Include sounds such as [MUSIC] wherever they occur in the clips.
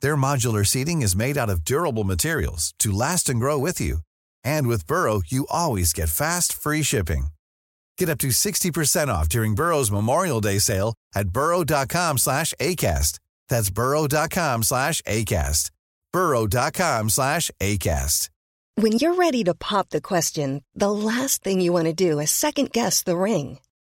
Their modular seating is made out of durable materials to last and grow with you. And with Burrow, you always get fast, free shipping. Get up to 60% off during Burrow's Memorial Day sale at burrow.com slash ACAST. That's burrow.com slash ACAST. burrow.com slash ACAST. When you're ready to pop the question, the last thing you want to do is second guess the ring.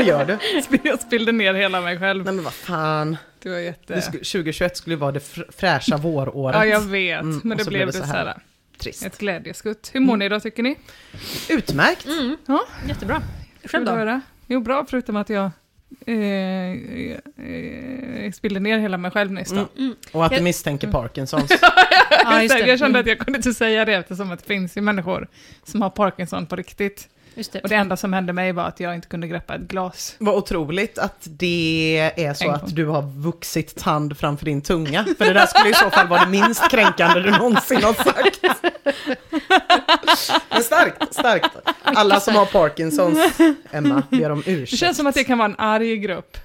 Vad gör du? [LAUGHS] Jag spillde ner hela mig själv. Nej men vad fan. Det var jätte... Det skulle- 2021 skulle ju vara det fr- fräscha våråret. Ja, jag vet. Mm, men det blev det så här. här. Trist. Ett glädjeskutt. Hur mår ni idag tycker ni? Utmärkt. Ja, Jättebra. Själv då? höra. Jo, bra förutom att jag eh, eh, spillde ner hela mig själv nyss då. Mm. Och att du Jag- misstänker Parkinsons. [LAUGHS] Ja, just det. Jag kände Mm. att jag kunde inte säga det eftersom att det finns ju människor som har Parkinson på riktigt. Just det. Och det enda som hände mig var att jag inte kunde greppa ett glas. Vad otroligt att det är så att du har vuxit tand framför din tunga. För det där skulle i så fall vara det minst kränkande du någonsin har sagt. Men starkt, starkt. Alla som har Parkinsons, Emma, ber om Det ursäkt. känns som att det kan vara en arg grupp.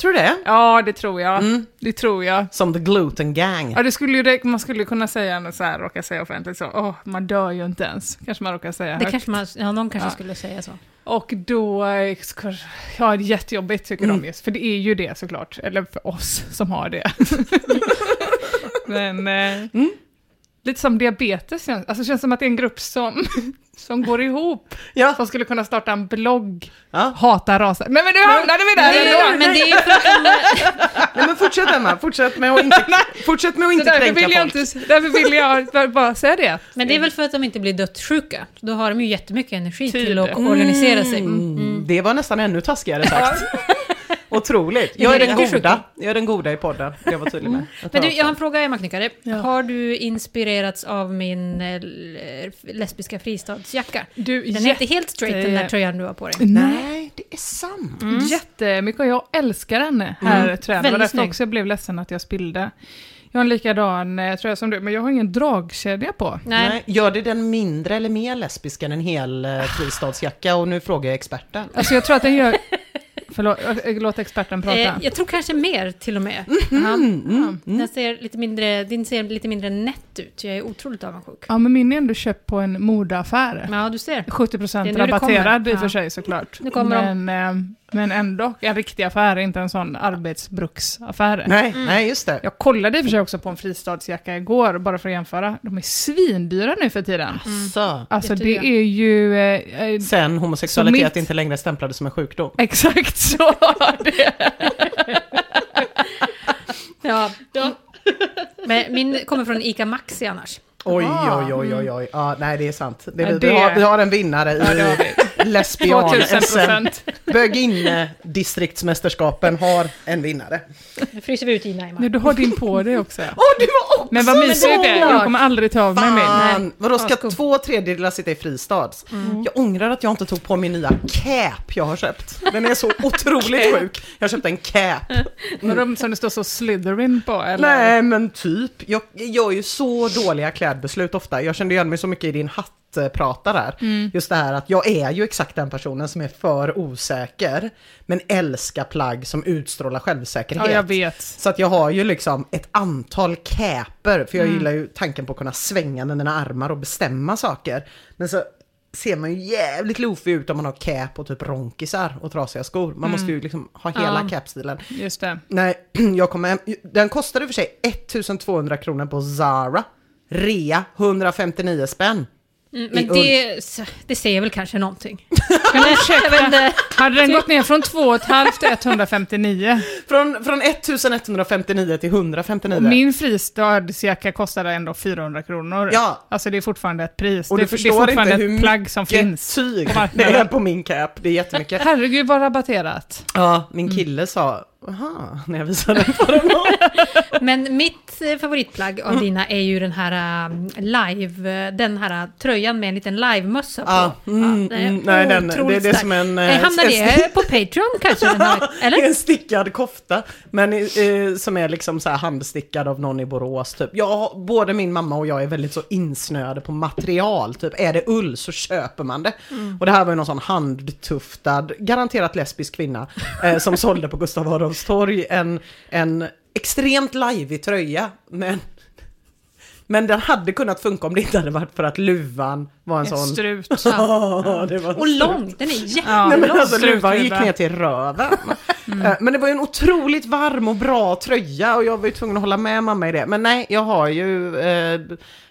Tror du det? Ja, det tror jag. Mm. Det tror jag. Som The Gluten Gang. Ja, det skulle ju, det- man skulle kunna säga något så här, råka säga offentligt så, åh, man dör ju inte ens. Kanske man råkar säga Det högt. kanske man, ja, någon kanske Ja. skulle säga så. Och då, eh, ja, det är jättejobbigt tycker Mm. de just, för det är ju det såklart, eller för oss som har det. [LAUGHS] Men, eh, Mm. Lite som diabetes alltså det känns som att det är en grupp som, [LAUGHS] som går ihop, Ja. som skulle kunna starta en blogg, ja. hata raser. Nej men nu hamnade vi där Nej, ändå! men det är ju för att Nej men fortsätt Emma, fortsätt med att inte, [LAUGHS] fortsätt med att inte därför kränka vill, jag folk. inte, därför vill jag [LAUGHS] bara- bara säga det. Men det är väl för att de inte blir dödssjuka. Då har de ju jättemycket energi Tid. till att organisera sig. Mm. Mm, Det var nästan ännu taskigare sagt. Otroligt. Jag är den goda. Jag är den goda i podden. Jag var tydlig med. Jag tar Men du, jag har en fråga Emma Knyckare. Ja. Har du inspirerats av min eh, lesbiska fristadsjacka? Du, Den är inte helt straight den där tröjan du har på dig. Nej, det är sant. Jättemycket och jag älskar den här tröjan. Det var därför också jag blev ledsen att jag spillde. Jag har en likadan eh, tröja som du, men jag har ingen dragkedja på. Nej. Nej. Gör det den mindre eller mer lesbisk än en hel eh, fristadsjacka? Och nu frågar jag experten. Alltså jag tror att den gör... [LAUGHS] Förlåt, jag låter experten prata. Eh, jag tror kanske mer till och med. Mm, Ja. Den ser lite mindre, din ser lite mindre nätt ut. Jag är otroligt avundsjuk. Ja, men min är ändå köpt på en modeaffär. Ja, du ser. 70% Det är nu det rabatterad i och för sig såklart. Nu kommer men, eh, men ändå en riktig affär, inte en sån arbetsbruksaffär. Nej, Mm. nej just det. Jag kollade i och för sig också på en fristadsjacka igår, bara för att jämföra. De är svindyra nu för tiden. Så. Alltså det Jättedyra. är ju... Eh, eh, Sen homosexualitet mitt- inte längre stämplades som en sjukdom. exakt så var det. [LAUGHS] Ja. Men min kommer från ICA Maxi annars. Oj, Ah. oj, oj, oj, oj. Ja, nej, det är sant. Det, vi, det- vi, har, vi har en vinnare i Ja, det har vi. lesbian 2000 SM. procent. Bögin-distriktsmästerskapen har en vinnare. Nu fryser vi ut Ina. Nej, du har din på dig också. [LAUGHS] Åh, du var också Men vad mysigt det är. Jag kommer aldrig ta av mig min. Vadå, ska Asgod. två tredjedelar sitta i fristads? Jag ångrar att jag inte tog på min nya cap jag har köpt. Den är så otroligt sjuk. Jag köpte en cap. Vadå, Som det står så Slytherin på? Eller? Nej, men typ. Jag gör ju så dåliga klädbeslut ofta. Jag kände igen mig så mycket i din hattprata där. Just det här att jag är ju exakt den personen som är för osäker, men älskar plagg som utstrålar självsäkerhet. Ja, jag vet. Så att jag har ju liksom ett antal caper, för jag gillar ju tanken på att kunna svänga med mina armar och bestämma saker. Men så ser man ju jävligt loofy ut om man har cap och typ ronkisar och trasiga skor. Man måste ju liksom ha hela Ja. capstilen. Just det. Nej, [CLEARS THROAT] jag kommer hem. Den kostade för sig 1200 kronor på Zara. Rea 159 spänn. Mm, men det, det säger väl kanske någonting. [LAUGHS] Men ursäkta, inte. hade den gått ner från 2,5 till 159? Från, från 1159 till 159. Och min fristadsjacka kostade ändå 400 kronor. Ja. Alltså det är fortfarande ett pris. och det, du det är förstår fortfarande inte ett hur plagg som finns. tyg på det är på min cap. Det är jättemycket. Herregud vad rabatterat. Ja, min kille sa, aha, [LAUGHS] när jag visade den på honom. Men mitt eh, favoritplagg av dina är ju den här um, live, eh, den här tröjan med en liten live-mössa på. Ja, mm, är mm, nej, den- det- det är stark. som en, Eh, eh, Hamnar det [LAUGHS] på Patreon kanske? Den här, [LAUGHS] eller? en stickad kofta, men eh, som är liksom så här handstickad av någon i Borås typ. Ja, både min mamma och jag är väldigt så insnöade på material, typ är det ull så köper man det. Och det här var ju någon sån handtuftad, garanterat lesbisk kvinna, eh, som sålde på Gustav Adolfs torg en, en extremt lajvig tröja, men men den hade kunnat funka om det inte hade varit för att luvan var en En sån... strut. [LAUGHS] Ja, det var en Och strut. lång, den är jätte... Ja, Nej men alltså luvan gick ner till röven. [LAUGHS] Eh, Men det var ju en otroligt varm och bra tröja och jag var ju tvungen att hålla med mamma i det. Men nej, jag har ju, eh,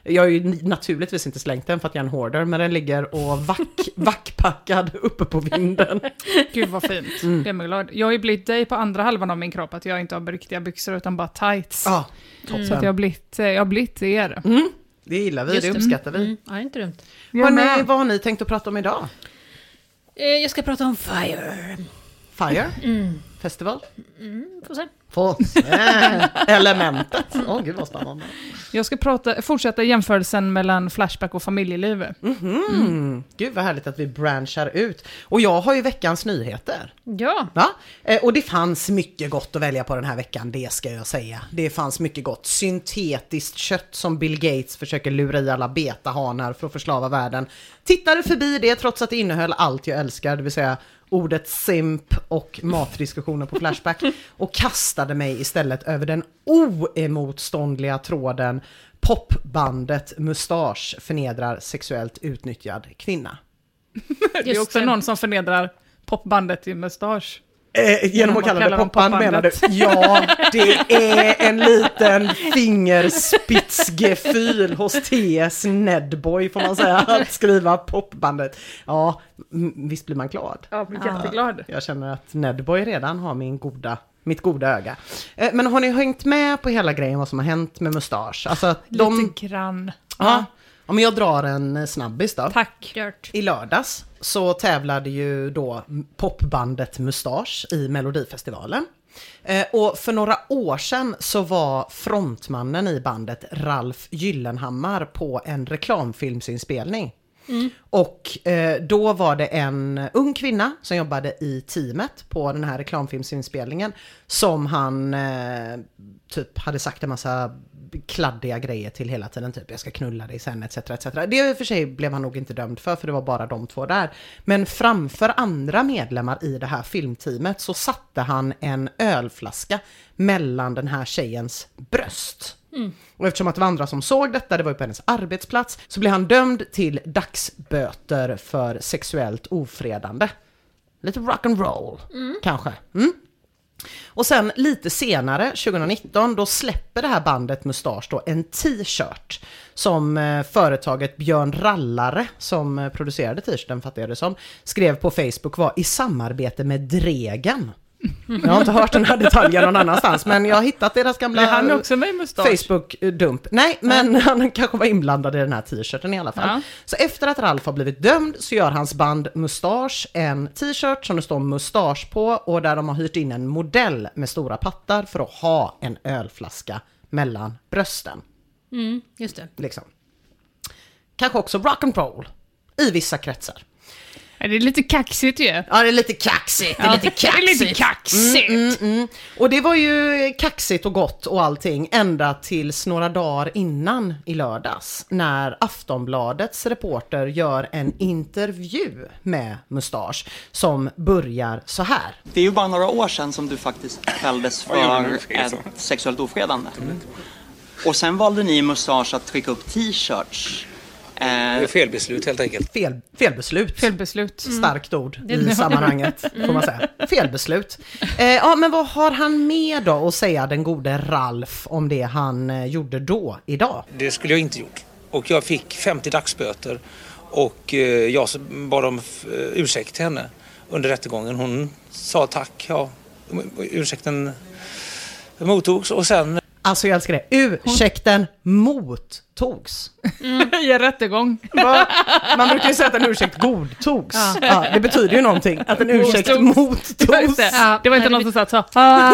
jag har ju naturligtvis inte slängt den för att jag är en hoarder, men den ligger och vack, [LAUGHS] vackpackad uppe på vinden. Gud vad fint. Det är glad. Jag har ju blivit dig på andra halvan av min kropp, att jag inte har riktiga byxor utan bara tights. Ja, Så att jag har blivit, eh, jag har blivit er. Det gillar vi, Just det det. uppskattar vi. Mm, ja, inte dumt. Hörrni, med. vad har ni tänkt att prata om idag? Eh, Jag ska prata om Fire. Fire? Festival? Får se. Få se. Elementet. Åh gud vad spännande. Jag ska prata, fortsätta jämförelsen mellan Flashback och familjeliv. Mm. Gud vad härligt att vi branchar ut. Och jag har ju veckans nyheter. Ja. Ja, eh, och det fanns mycket gott att välja på den här veckan, det ska jag säga. Det fanns mycket gott. Syntetiskt kött som Bill Gates försöker lura i alla betahanar för att förslava världen. Tittade förbi det trots att det innehöll allt jag älskar, det vill säga ordet simp och matdiskussioner på Flashback [LAUGHS] och kastade mig istället över den oemotståndliga tråden popbandet Mustasch förnedrar sexuellt utnyttjad kvinna. Det är också det. någon som förnedrar popbandet i mustasch. Eh, genom att kalla det kalla popband menar du? Ja, det är en liten fingerspitzgefühl hos TS Nedboy får man säga, att skriva popbandet. Ja, visst blir man glad. Jag blir Ja. jätteglad. Jag känner att Nedboy redan har min goda, mitt goda öga. Eh, Men har ni hängt med på hela grejen vad som har hänt med mustasch? Alltså att de... Lite grann. Ja, om jag drar en eh, snabbis då. Tack. Dirt. I lördags så tävlade ju då popbandet Mustasch i Melodifestivalen. Eh, och för några år sedan så var frontmannen i bandet Ralf Gyllenhammar på en reklamfilmsinspelning. Och eh, då var det en ung kvinna som jobbade i teamet på den här reklamfilmsinspelningen som han eh, typ hade sagt en massa kladdiga grejer till hela tiden, typ jag ska knulla dig sen etc. etc. Det i och för sig blev han nog inte dömd för, för det var bara de två där. Men framför andra medlemmar i det här filmteamet så satte han en ölflaska mellan den här tjejens bröst. Och eftersom att det var andra som såg detta, det var ju på hennes arbetsplats, så blev han dömd till dagsböter för sexuellt ofredande. Lite rock'n'roll, kanske. Mm. Och sen lite senare, 2019, då släpper det här bandet Mustasch då en t-shirt som eh, företaget Björn Rallare, som eh, producerade t-shirten fattar jag det som, skrev på Facebook var i samarbete med Dregen. Jag har inte hört den här detaljen någon annanstans, men jag har hittat deras gamla Är han också med mustasch? Facebook-dump. Nej, men [LAUGHS] han kanske var inblandad i den här t-shirten i alla fall. Ja. Så efter att Ralf har blivit dömd så gör hans band Mustasch en t-shirt som det står mustasch på och där de har hyrt in en modell med stora pattar för att ha en ölflaska mellan brösten. Mm, just det. Liksom. Kanske också rock'n'roll i vissa kretsar. Det är lite kaxigt ju. Ja, det är lite kaxigt. Det är lite Det är kaxigt. lite kaxigt. Mm, mm. Och det var ju kaxigt och gott och allting ända tills några dagar innan i lördags när Aftonbladets reporter gör en intervju med Mustasch som börjar så här. Det är ju bara några år sedan som du faktiskt fälldes för ett sexuellt ofredande. Och sen valde ni i Mustasch att trycka upp t-shirts. Det är Eh, felbeslut helt enkelt. Fel, felbeslut. Felbeslut. Starkt ord i sammanhanget, [LAUGHS] får man säga. Felbeslut. Eh, ja, men vad har han med då att säga, den gode Ralf, om det han eh, gjorde då, idag? Det skulle jag inte gjort. Och jag fick 50 dagsböter och eh, jag bad om eh, ursäkt till henne under rättegången. Hon sa tack, ja. Ursäkten mottogs och sen Alltså jag älskar det. Ursäkten mottogs. I en rättegång. Va? Man brukar ju säga att en ursäkt godtogs. Ja. det betyder ju någonting. Att en ursäkt Mottogs. mottogs. Det. Ja, det var inte nej, någon som satt så. [LAUGHS] "Ah."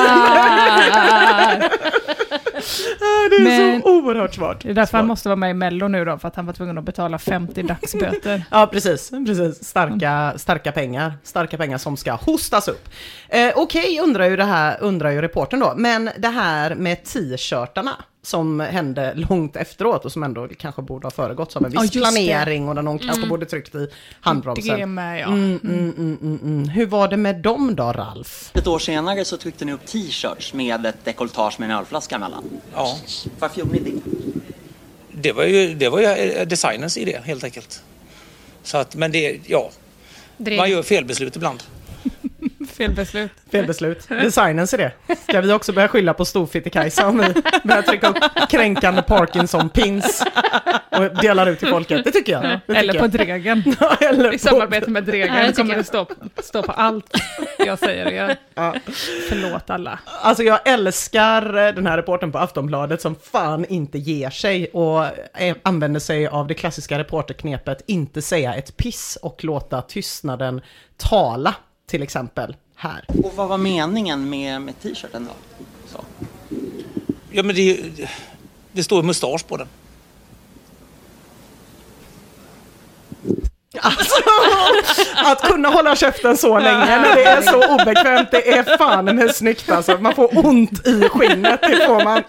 Ah, Det är Men- så oerhört svårt. Det är därför han måste vara med i Mello nu då, för att han var tvungen att betala 50 dagsböter. [LAUGHS] Ja, precis. precis. Starka, starka pengar. Starka pengar som ska hostas upp. Eh, Okej, undrar ju det här, undrar ju reportern då. Men det här med t-shirtarna som hände långt efteråt och som ändå kanske borde ha föregåtts av en Ja, viss det. planering och där någon kanske borde tryckt i handbromsen. Det med ja. Mm, mm, mm, mm, mm. Hur var det med dem då, Ralf? ett år senare så tryckte ni upp t-shirts med ett dekolletage med en ölflaska emellan. Ja, Varför gjorde ni det? det var ju, det var ju eh, designens idé helt enkelt. Så att, men det, ja, man gör felbeslut ibland. Felbeslut. Felbeslut. Designens är det. Ska vi också börja skylla på Storfitte-Kajsa om vi börjar trycka upp kränkande Parkinson-pins och delar ut till folket? Det tycker jag. Det tycker Eller på jag. Dregen. [LAUGHS] Ja, eller I på- samarbete med Dregen tycker kommer det stå, stå på allt jag säger och gör. Ja. Förlåt alla. Alltså jag älskar eh, den här reporten på Aftonbladet som fan inte ger sig och eh, använder sig av det klassiska reporterknepet inte säga ett piss och låta tystnaden tala, till exempel här. Och vad var meningen med, med t-shirten då? Så. Ja, men det, det står mustasch på den. Alltså, att kunna hålla käften så länge när det är så obekvämt, det är fan med snyggt alltså. Man får ont i skinnet, det får man.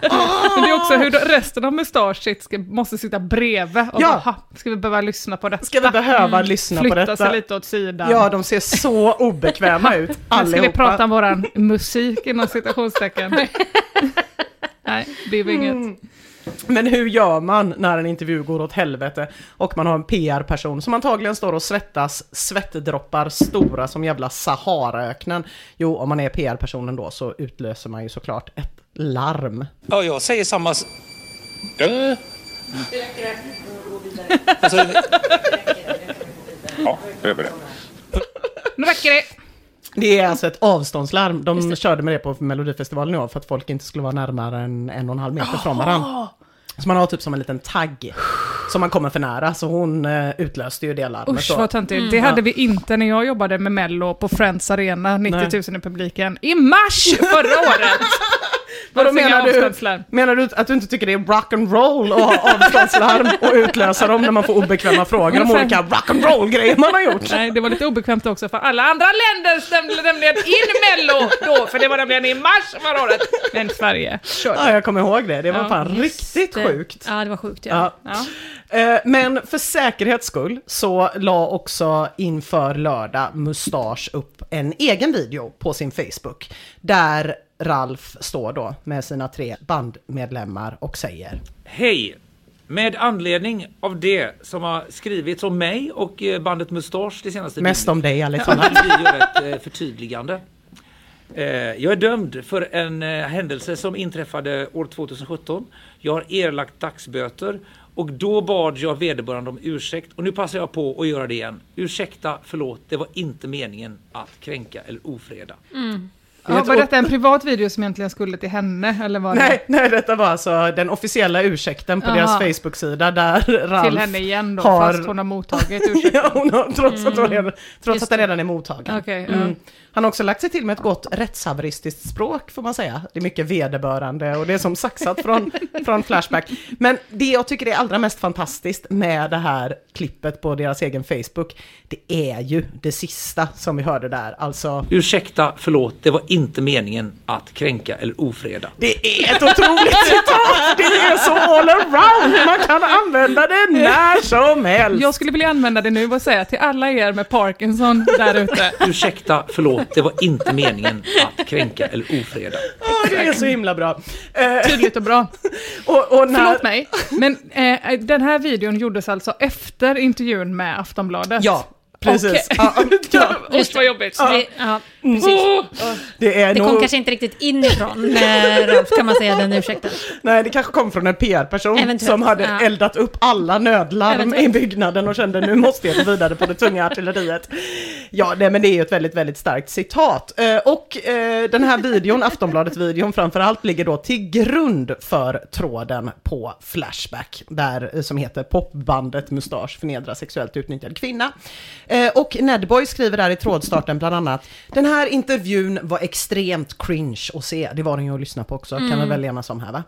Men det är också hur resten av mustaschigt ska, måste sitta bredvid och Ja. bara, "Ha, ska vi behöva lyssna på detta? Ska vi behöva lyssna på Flytta detta? sig lite åt sidan. Ja, de ser så obekväma ut, [LAUGHS] Nu ska allihopa. vi prata om våran musik inom citationstecken. [LAUGHS] Nej, det var inget. Mm. Men hur gör man när en intervju går åt helvete och man har en PR-person som antagligen står och svettas svettdroppar stora som jävla Saharaöknen? Jo, om man är PR-personen då så utlöser man ju såklart ett larm. Ja, jag säger samma... Äh. Alltså, [LAUGHS] Ja, över det. Nu räcker det! Det är alltså ett avståndslarm. De körde med det på Melodifestivalen i år för att folk inte skulle vara närmare än en och en halv meter från varandra. Så man har typ som en liten tagg som man kommer för nära, så hon eh, utlöste ju det larmet. Usch vad töntigt. Det hade vi inte när jag jobbade med Mello på Friends Arena, 90 000 i publiken, i mars förra året! [LAUGHS] Vadå inga menar du? Menar du att du inte tycker det är rock and roll att ha avståndslarm och utlösa dem när man får obekväma frågor om olika rock and roll grejer man har gjort? Nej, det var lite obekvämt också för alla andra länder stämde nämligen in Mello då, för det var nämligen i mars förra året. Men Sverige körde. Ja, jag kommer ihåg det. Det var Ja, fan riktigt Det- sjukt. Ja, det var sjukt ja. Ja. Ja. Eh, Men för säkerhets skull så la också inför lördag Mustasch upp en egen video på sin Facebook. Där Ralf står då med sina tre bandmedlemmar och säger Hej! Med anledning av det som har skrivits om mig och eh, bandet Mustasch det senaste mest om dig Alexander. vi göra ett förtydligande. Eh, Jag är dömd för en eh, händelse som inträffade år 2017. Jag har erlagt dagsböter och då bad jag vederbörande om ursäkt och nu passar jag på att göra det igen. Ursäkta, förlåt, det var inte meningen att kränka eller ofreda. Är Ja, var detta en privat video som egentligen skulle till henne? Eller var det Nej, nej, detta var alltså den officiella ursäkten på Aha. deras Facebook-sida där Ralf till henne igen då, har- fast hon har mottagit ursäkten? [LAUGHS] ja, hon har, trots att, hon redan, trots att den redan är mottagen. Okej, ja. Mm. Han har också lagt sig till med ett gott rättshaveristiskt språk får man säga. Det är mycket vederbörande och det är som saxat från, [LAUGHS] från Flashback. Men det jag tycker är allra mest fantastiskt med det här klippet på deras egen Facebook, det är ju det sista som vi hörde där. Alltså, Ursäkta, förlåt, det var inte meningen att kränka eller ofreda. det är ett otroligt [LAUGHS] citat! Det är så all around! Man kan använda det när som helst! Jag skulle vilja använda det nu och säga till alla er med Parkinson där ute. [LAUGHS] Ursäkta, förlåt, det var inte meningen att kränka eller ofreda. Åh, det är så himla bra. Eh, Tydligt och bra. [LAUGHS] och, och när, Förlåt mig, men eh, den här videon gjordes alltså efter intervjun med Aftonbladet? Ja, precis. Okej. Ja, ja, [LAUGHS] Usch vad jobbigt. Det, ja, precis. Åh! det är Det nog... kom kanske inte riktigt inifrån eh, Ralf, kan man säga, den ursäkten. Nej, det kanske kom från en PR-person som hade ja. eldat upp alla nödlarm Eventuellt. i byggnaden och kände nu måste jag gå vidare på det tunga artilleriet. Ja, nej, men det är ju ett väldigt, väldigt starkt citat. Eh, och eh, den här videon, Aftonbladet-videon framför allt, ligger då till grund för tråden på Flashback, där, som heter Popbandet Mustasch förnedrar sexuellt utnyttjad kvinna. Eh, och Nedboy skriver där i trådstarten bland annat, den här intervjun var extremt cringe att se, det var den ju att lyssna på också, kan man väl enas om här va?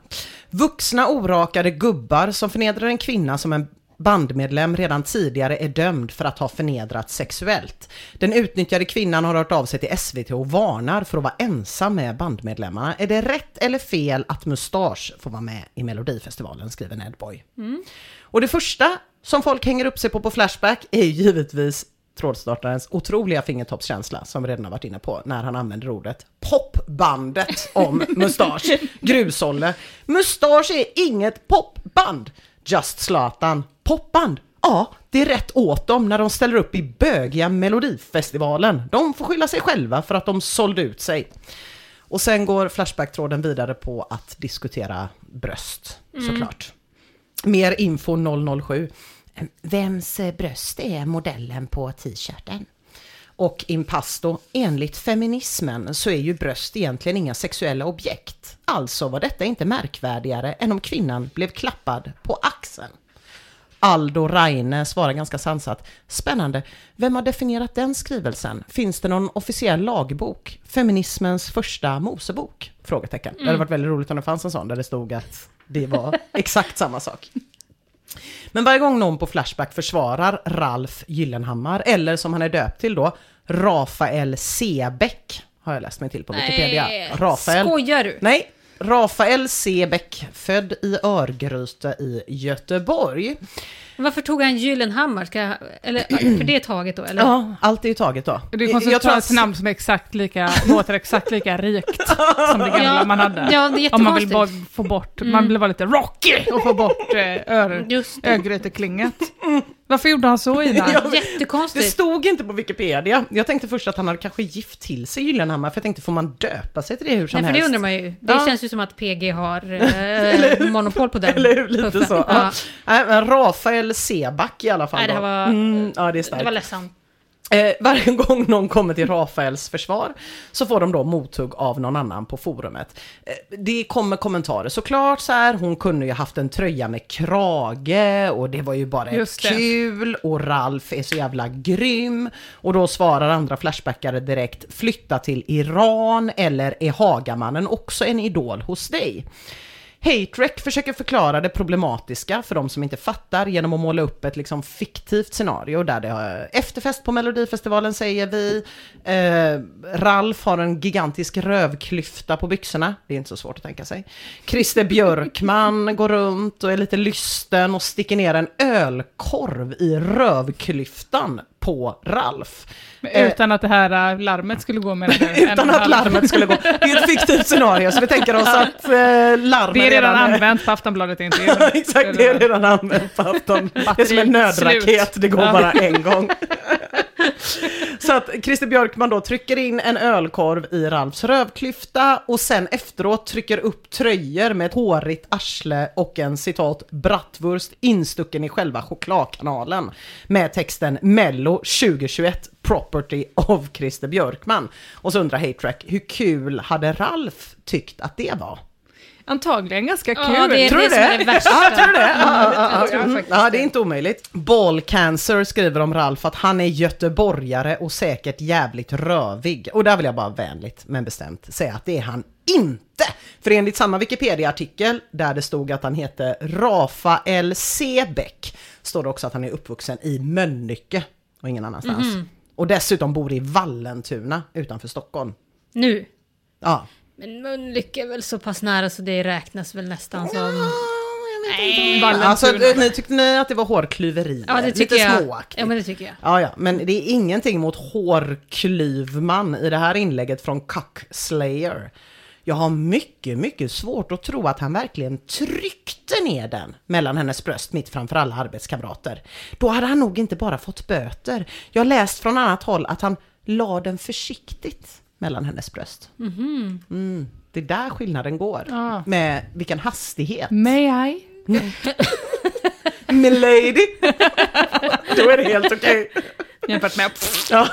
Vuxna orakade gubbar som förnedrar en kvinna som en bandmedlem redan tidigare är dömd för att ha förnedrat sexuellt. Den utnyttjade kvinnan har hört av sig till SVT och varnar för att vara ensam med bandmedlemmarna. Är det rätt eller fel att Mustasch får vara med i Melodifestivalen, skriver Nedboy. Och det första som folk hänger upp sig på på Flashback är ju givetvis trådstartarens otroliga fingertoppskänsla som vi redan har varit inne på när han använder ordet popbandet om [LAUGHS] Mustasch. Grusolle. Mustasch är inget popband. Just Zlatan. Popband. Ja, det är rätt åt dem när de ställer upp i bögiga Melodifestivalen. De får skylla sig själva för att de sålde ut sig. Och sen går Flashback-tråden vidare på att diskutera bröst, såklart. Mer info 007. Vems eh, bröst är modellen på t-shirten? Och Impasto, enligt feminismen så är ju bröst egentligen inga sexuella objekt. Alltså var detta inte märkvärdigare än om kvinnan blev klappad på axeln. Aldo Reine svarar ganska sansat. Spännande. Vem har definierat den skrivelsen? Finns det någon officiell lagbok? Feminismens första Mosebok? Frågetecken. Det hade varit väldigt roligt om det fanns en sån där det stod att det var [LAUGHS] exakt samma sak. Men varje gång någon på Flashback försvarar Ralf Gyllenhammar, eller som han är döpt till då, Rafael Sebeck, har jag läst mig till på Wikipedia. Nej, Rafael. skojar du? Nej, Rafael Sebeck, född i Örgryte i Göteborg. Varför tog han Gyllenhammar? Ska jag, eller, [CLEARS THROAT] för det är taget då, eller? Ja, allt är ju taget då. Det är konstigt Jag att tror ta att- ett namn som är exakt lika, [LAUGHS] låter exakt lika rikt som det gamla Ja, man hade. ja, det är Om man vill bara jättekonstigt. få bort, man vill vara lite rocky och få bort eh. Örgryteklinget. Varför gjorde han så Ina? [LAUGHS] Ja, Det Jättekonstigt. stod inte på Wikipedia. Jag tänkte först att han hade kanske gift till sig Gyllenhammar, för jag tänkte får man döpa sig till det hur som Nej, för helst? det undrar man ju. Det Ja. känns ju som att PG har [LAUGHS] eh, monopol på den. Eller hur, lite puffen. så. Ja. Ja. Nej, men Rafael Seback i alla fall. Nej, det var- Mm, ja, det är Det starkt. var ledsamt. Eh, varje [LAUGHS] gång någon kommer till Rafaels försvar så får de då mothugg av någon annan på forumet. Eh, det kommer kommentarer såklart så här, hon kunde ju haft en tröja med krage och det var ju bara Just det. kul och Ralf är så jävla grym. Och då svarar andra flashbackare direkt, flytta till Iran eller är Hagamannen också en idol hos dig? Hatrek försöker förklara det problematiska för de som inte fattar genom att måla upp ett liksom fiktivt scenario där det är efterfest på Melodifestivalen säger vi. Eh, Ralf har en gigantisk rövklyfta på byxorna. Det är inte så svårt att tänka sig. Christer Björkman [LAUGHS] går runt och är lite lysten och sticker ner en ölkorv i rövklyftan på Ralf. Eh, Utan att det här äh, larmet skulle gå och [LAUGHS] utan att larmet skulle gå. [LAUGHS] Det är ett fiktivt scenario så vi tänker oss att eh, larmet Det är redan är- använt på Aftonbladet. Ja, [LAUGHS] exakt, det är redan använt på afton. Det är som en nödraket, det går bara en gång. Så att Christer Björkman då trycker in en ölkorv i Ralfs rövklyfta och sen efteråt trycker upp tröjor med ett hårigt arsle och en citat bratwurst instucken i själva chokladkanalen med texten Mello 2021 Property of Christer Björkman. Och så undrar Haytrack, hur kul hade Ralf tyckt att det var? Antagligen ganska kul. Ja, det är Tror du det som är det värsta. Ja, tror det? Ja, mm. det är inte omöjligt. Ball Cancer skriver om Ralf att han är göteborgare och säkert jävligt rövig. Och där vill jag bara vänligt men bestämt säga att det är han inte. För enligt samma Wikipedia-artikel där det stod att han heter Rafael Sebeck står det också att han är uppvuxen i Mölnlycke och ingen annanstans. Och dessutom bor i Vallentuna utanför Stockholm. Nu. Ja. Men Mölnlycke är väl så pass nära så det räknas väl nästan som... Vallentuna. Alltså, ni tyckte ni att det var hårklyverier? Ja, det tycker Lite jag. småaktigt. Ja, men det tycker jag. Ja, ja, men det är ingenting mot hårklyvman i det här inlägget från Cuck-Slayer. Jag har mycket, mycket svårt att tro att han verkligen tryckte ner den mellan hennes bröst mitt framför alla arbetskamrater. Då hade han nog inte bara fått böter. Jag har läst från annat håll att han la den försiktigt mellan hennes bröst. Mm, det är där skillnaden går. Ah. Med vilken hastighet. May I? [LAUGHS] Milady! [LAUGHS] Då är det helt okej. Jämfört med... Ja,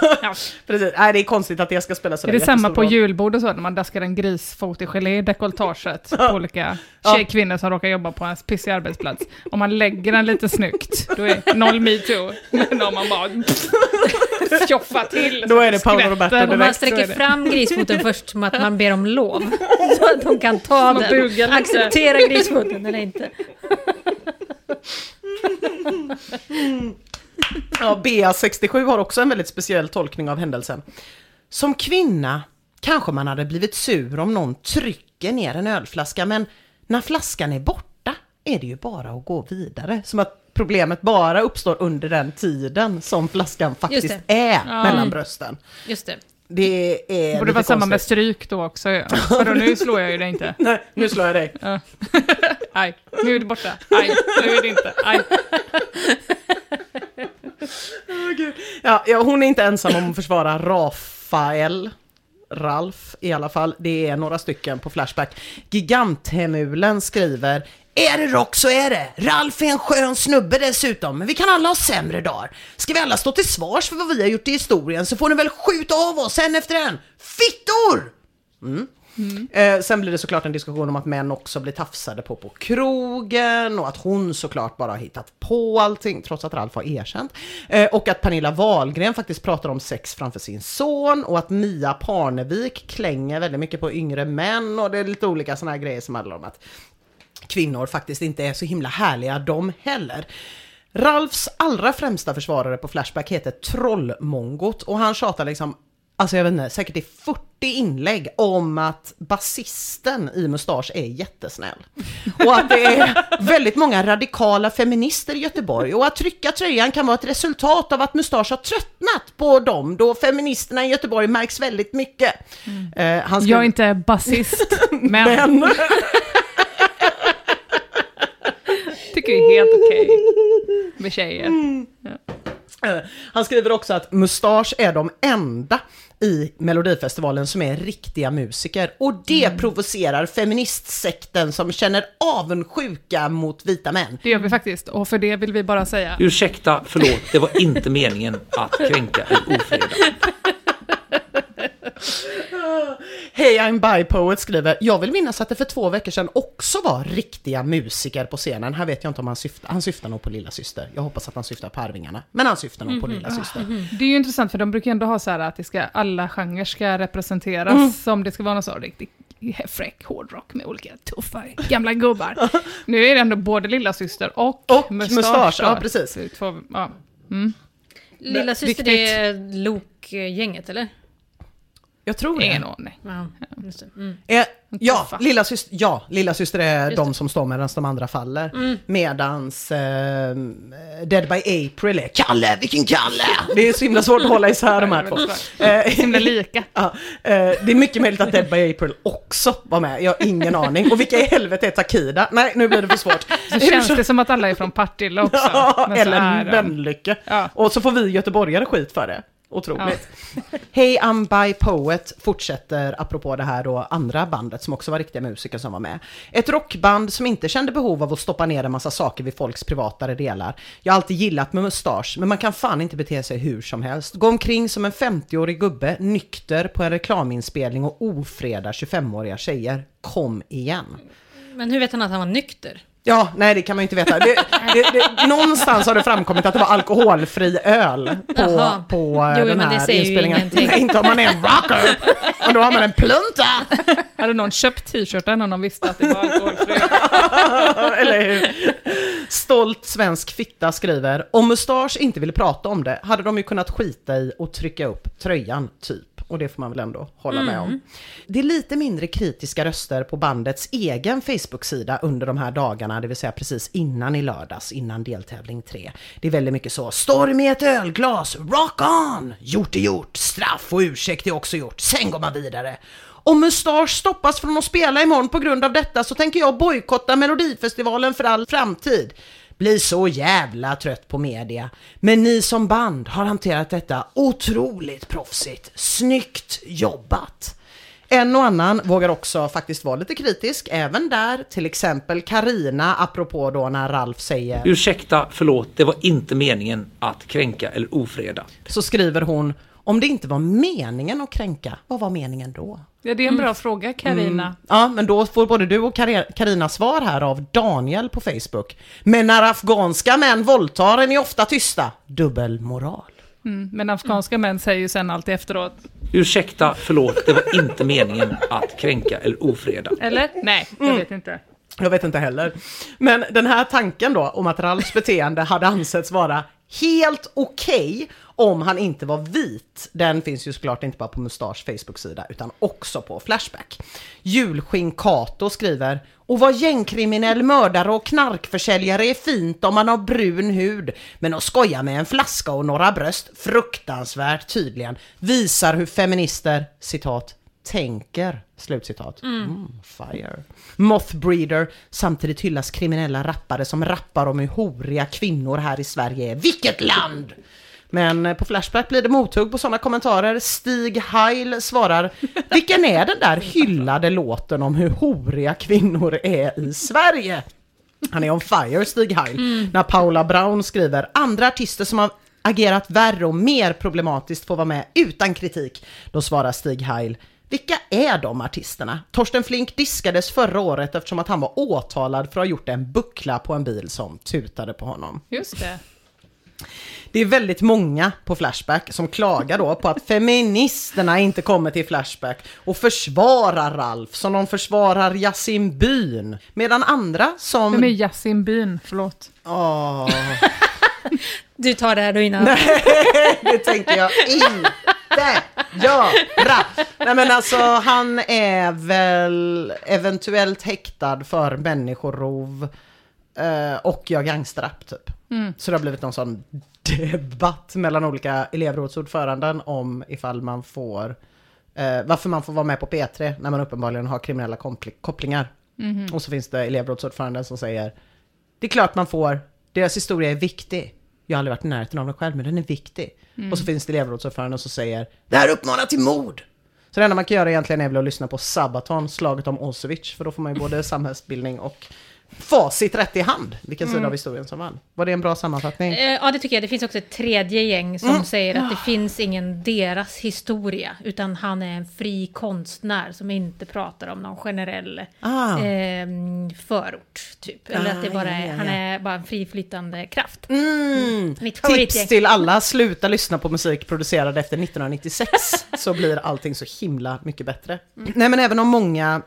precis. Nej, det är konstigt att det ska spela så Är det samma på julbord och så, när man daskar en grisfot i gelé i dekolletaget [LAUGHS] på olika tjejkvinnor som råkar jobba på en pissig arbetsplats. Om man lägger den lite snyggt, då är noll metoo. Men om man bara [LAUGHS] tjoffar till, Då är det Paolo Roberto man direkt, sträcker så är det. fram grisfoten först som att man ber om lov. [LAUGHS] Så att de kan ta Man den. Acceptera grisfoten eller inte. [LAUGHS] Ja, BA67 har också en väldigt speciell tolkning av händelsen. Som kvinna kanske man hade blivit sur om någon trycker ner en ölflaska, men när flaskan är borta är det ju bara att gå vidare. Som att problemet bara uppstår under den tiden som flaskan faktiskt är Ja. mellan brösten. Just det. Det är Borde vara samma med stryk då också. Ja. [LAUGHS] Vadå, nu slår jag ju dig inte. [LAUGHS] Nej, nu slår jag dig. Ja. [LAUGHS] Aj, nu är det borta. Aj, nu är det inte. Aj. Ja, ja, hon är inte ensam om att försvara Rafael. Ralf i alla fall. Det är några stycken på Flashback. Giganthemulen skriver är det rock så är det. Ralf är en skön snubbe dessutom, men vi kan alla ha sämre dagar. Ska vi alla stå till svars för vad vi har gjort i historien så får ni väl skjuta av oss en efter en. Fittor! Eh, sen blir det såklart en diskussion om att män också blir tafsade på på krogen och att hon såklart bara har hittat på allting trots att Ralf har erkänt. Eh, och att Pernilla Wahlgren faktiskt pratar om sex framför sin son och att Mia Parnevik klänger väldigt mycket på yngre män och det är lite olika sådana här grejer som handlar om att kvinnor faktiskt inte är så himla härliga de heller. Ralfs allra främsta försvarare på Flashback heter Trollmongot och han tjatar liksom, alltså jag vet inte, säkert i 40 inlägg om att basisten i Mustasch är jättesnäll. Och att det är väldigt många radikala feminister i Göteborg och att trycka tröjan kan vara ett resultat av att Mustasch har tröttnat på dem då feministerna i Göteborg märks väldigt mycket. Eh, han skrev- Jag är inte basist, [LAUGHS] men, men tycker det är helt okej [LAUGHS] med tjejer. Eh, Han skriver också att Mustasch är de enda i Melodifestivalen som är riktiga musiker och det provocerar feministsekten som känner avundsjuka mot vita män. Det gör vi faktiskt, och för det vill vi bara säga Ursäkta, förlåt, det var inte meningen att kränka en ofredad. [LAUGHS] Hey I'm Bipoet skriver, jag vill minnas att det för två veckor sedan också var riktiga musiker på scenen. Här vet jag inte om han syftar, han syftar nog på lilla syster. Jag hoppas att han syftar på Arvingarna, men han syftar nog på lilla syster. Det är ju intressant för de brukar ändå ha så här att det ska, alla genrer ska representeras, som det ska vara någon så riktigt fräck hårdrock med olika tuffa gamla gubbar. nu är det ändå både lilla syster och, Och mustasch, då. ja, precis. Två, ja. Lilla syster det är Lok-gänget eller? Jag tror det. Ingen aning. Ja. Mm. Eh, ja, lilla syster, ja, lilla syster är Just de som står medan de andra faller. Medans eh, Dead by April är Kalle, vilken Kalle! Det är så himla svårt att hålla isär de här två. Eh, Himla lika. [LAUGHS] ja, eh, det är mycket möjligt att Dead by April också var med, jag har ingen aning. Och vilka i helvete är Takida? Nej, nu blir det för svårt. Så känns det som att alla är från Partille också. Ja, eller Mölnlycke. Ja. Och så får vi göteborgare skit för det. Otroligt. [LAUGHS] Hey I'm by Poet fortsätter apropå det här då andra bandet som också var riktiga musiker som var med. Ett rockband som inte kände behov av att stoppa ner en massa saker vid folks privatare delar. Jag har alltid gillat med mustasch, men man kan fan inte bete sig hur som helst. Gå omkring som en 50-årig gubbe, nykter på en reklaminspelning och ofreda 25-åriga tjejer. Kom igen. Men hur vet han att han var nykter? Ja, nej det kan man ju inte veta. Det, det, det, någonstans har det framkommit att det var alkoholfri öl på, Jaha. på eh, Jo, den här inspelningen. Nej, inte om man är en rocker. Och då har man en plunta. [LAUGHS] Hade någon köpt t-shirten om de visste att det var alkoholfri? [LAUGHS] Eller hur? Stolt svensk fitta skriver, om Mustasch inte ville prata om det hade de ju kunnat skita i och trycka upp tröjan, typ. Och det får man väl ändå hålla med om. Det är lite mindre kritiska röster på bandets egen Facebook-sida under de här dagarna, det vill säga precis innan i lördags, innan deltävling 3. Det är väldigt mycket så, storm i ett ölglas, rock on! Gjort är gjort, straff och ursäkt är också gjort, sen går man vidare. Om Mustasch stoppas från att spela imorgon på grund av detta så tänker jag bojkotta Melodifestivalen för all framtid. Blir så jävla trött på media. Men ni som band har hanterat detta otroligt proffsigt. Snyggt jobbat! En och annan vågar också faktiskt vara lite kritisk även där. Till exempel Karina apropå då när Ralf säger Ursäkta, förlåt, det var inte meningen att kränka eller ofreda. så skriver hon om det inte var meningen att kränka, vad var meningen då? Ja, det är en bra fråga, Karina. Ja, men då får både du och Karina svar här av Daniel på Facebook. Men när afghanska män våldtar är ni ofta tysta. Dubbelmoral. Mm. Men afghanska män säger ju sen alltid efteråt, Ursäkta, förlåt, det var inte meningen att kränka eller ofreda. eller? Nej, jag vet inte. Jag vet inte heller. Men den här tanken då om att Ralfs beteende hade ansetts vara helt okej om han inte var vit. Den finns ju såklart inte bara på Mustasch Facebook-sida utan också på Flashback. Julskinn Kato skriver och vad gängkriminell mördare och knarkförsäljare är fint om man har brun hud. Men att skoja med en flaska och några bröst, fruktansvärt tydligen, visar hur feminister, citat, tänker. Slutcitat. Mm, fire. Mothbreeder. Samtidigt hyllas kriminella rappare som rappar om hur horiga kvinnor här i Sverige är. Vilket land! Men eh, på Flashback blir det mothugg på sådana kommentarer. Stig Heil svarar Vilken är den där hyllade låten om hur horiga kvinnor är i Sverige? Han är on fire, Stig Heil. När Paula Brown skriver andra artister som har agerat värre och mer problematiskt får vara med utan kritik. Då svarar Stig Heil vilka är de artisterna? Torsten Flink diskades förra året eftersom att han var åtalad för att ha gjort en buckla på en bil som tutade på honom. Just det. Det är väldigt många på Flashback som klagar då på att feministerna inte kommer till Flashback och försvarar Ralf som de försvarar Yasin Byn. Medan andra som... Vem är Yasin Byn? Förlåt. Åh, Du tar det här då innan. det tänker jag inte göra. Nej men alltså han är väl eventuellt häktad för människorov eh, och gör gangsterrap typ. Så det har blivit någon sån [LAUGHS] debatt mellan olika elevrådsordföranden om ifall man får eh, varför man får vara med på P3 när man uppenbarligen har kriminella kopplingar. Och så finns det elevrådsordföranden som säger det är klart man får, deras historia är viktig. Jag har aldrig varit i närheten av den själv, men den är viktig. Och så finns det elevrådsordförande som säger det här uppmanar till mord. Så det enda man kan göra egentligen är väl att lyssna på Sabaton, slaget om Auschwitz, för då får man ju både samhällsbildning och facit rätt i hand, vilken sida av historien som vann. Var det en bra sammanfattning? Eh, Ja, det tycker jag. Det finns också ett tredje gäng som säger att det finns ingen deras historia, utan han är en fri konstnär som inte pratar om någon generell Ah. eh, förort, typ. Eller att det Ah, bara ja, är, ja, han ja. är bara en friflytande kraft. Mm. Mitt Tips till alla, sluta lyssna på musik producerad efter 1996 så blir allting så himla mycket bättre. Nej men även om många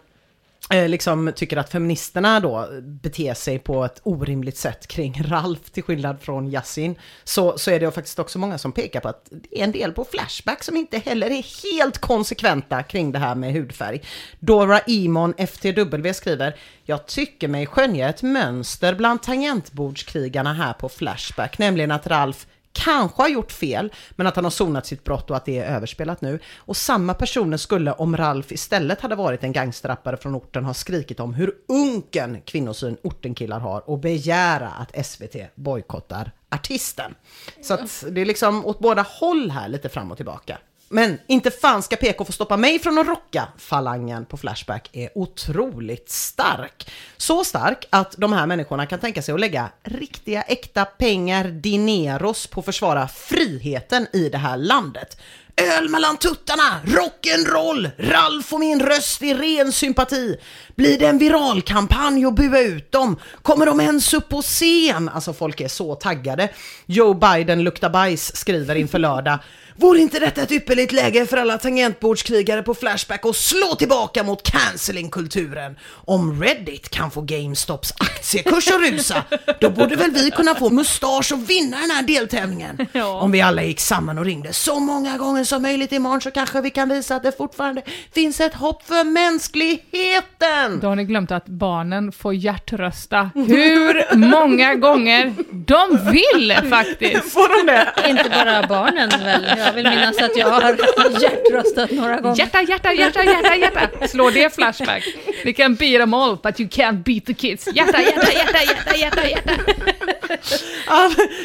Eh, liksom tycker att feministerna då beter sig på ett orimligt sätt kring [LAUGHS] Ralf till skillnad från Yasin så, så är det faktiskt också många som pekar på att det är en del på Flashback som inte heller är helt konsekventa kring det här med hudfärg. Dora Imon FTW skriver Jag tycker mig skönja ett mönster bland tangentbordskrigarna här på Flashback, nämligen att Ralf kanske har gjort fel, men att han har sonat sitt brott och att det är överspelat nu. Och samma personer skulle, om Ralf istället hade varit en gangsterrappare från orten, ha skrikit om hur unken kvinnosyn ortenkillar har och begära att SVT bojkottar artisten. Så att det är liksom åt båda håll här, lite fram och tillbaka. Men inte fan ska PK få stoppa mig från att rocka. Falangen på Flashback är otroligt stark. Så stark att de här människorna kan tänka sig att lägga riktiga äkta pengar, dineros, på att försvara friheten i det här landet. Öl mellan tuttarna, rock'n'roll, Ralf och min röst i ren sympati. Blir det en viralkampanj och bua ut dem? Kommer de ens upp på scen? Alltså folk är så taggade. Joe Biden luktar bajs skriver inför lördag. Vore inte detta ett ypperligt läge för alla tangentbordskrigare på Flashback och slå tillbaka mot cancellingkulturen? Om Reddit kan få GameStops aktiekurs att rusa, då borde väl vi kunna få mustasch och vinna den här deltävlingen? Om vi alla gick samman och ringde så många gånger som möjligt imorgon så kanske vi kan visa att det fortfarande finns ett hopp för mänskligheten! Då har ni glömt att barnen får hjärtrösta hur många gånger de vill faktiskt. Får de det? Inte bara barnen väl? Jag vill minnas att jag har hjärtröstat några gånger. Hjärta, hjärta, hjärta, hjärta, hjärta. Slå det flashback. We can beat them all, but you can't beat the kids. Hjärta, hjärta, hjärta, hjärta, hjärta, hjärta.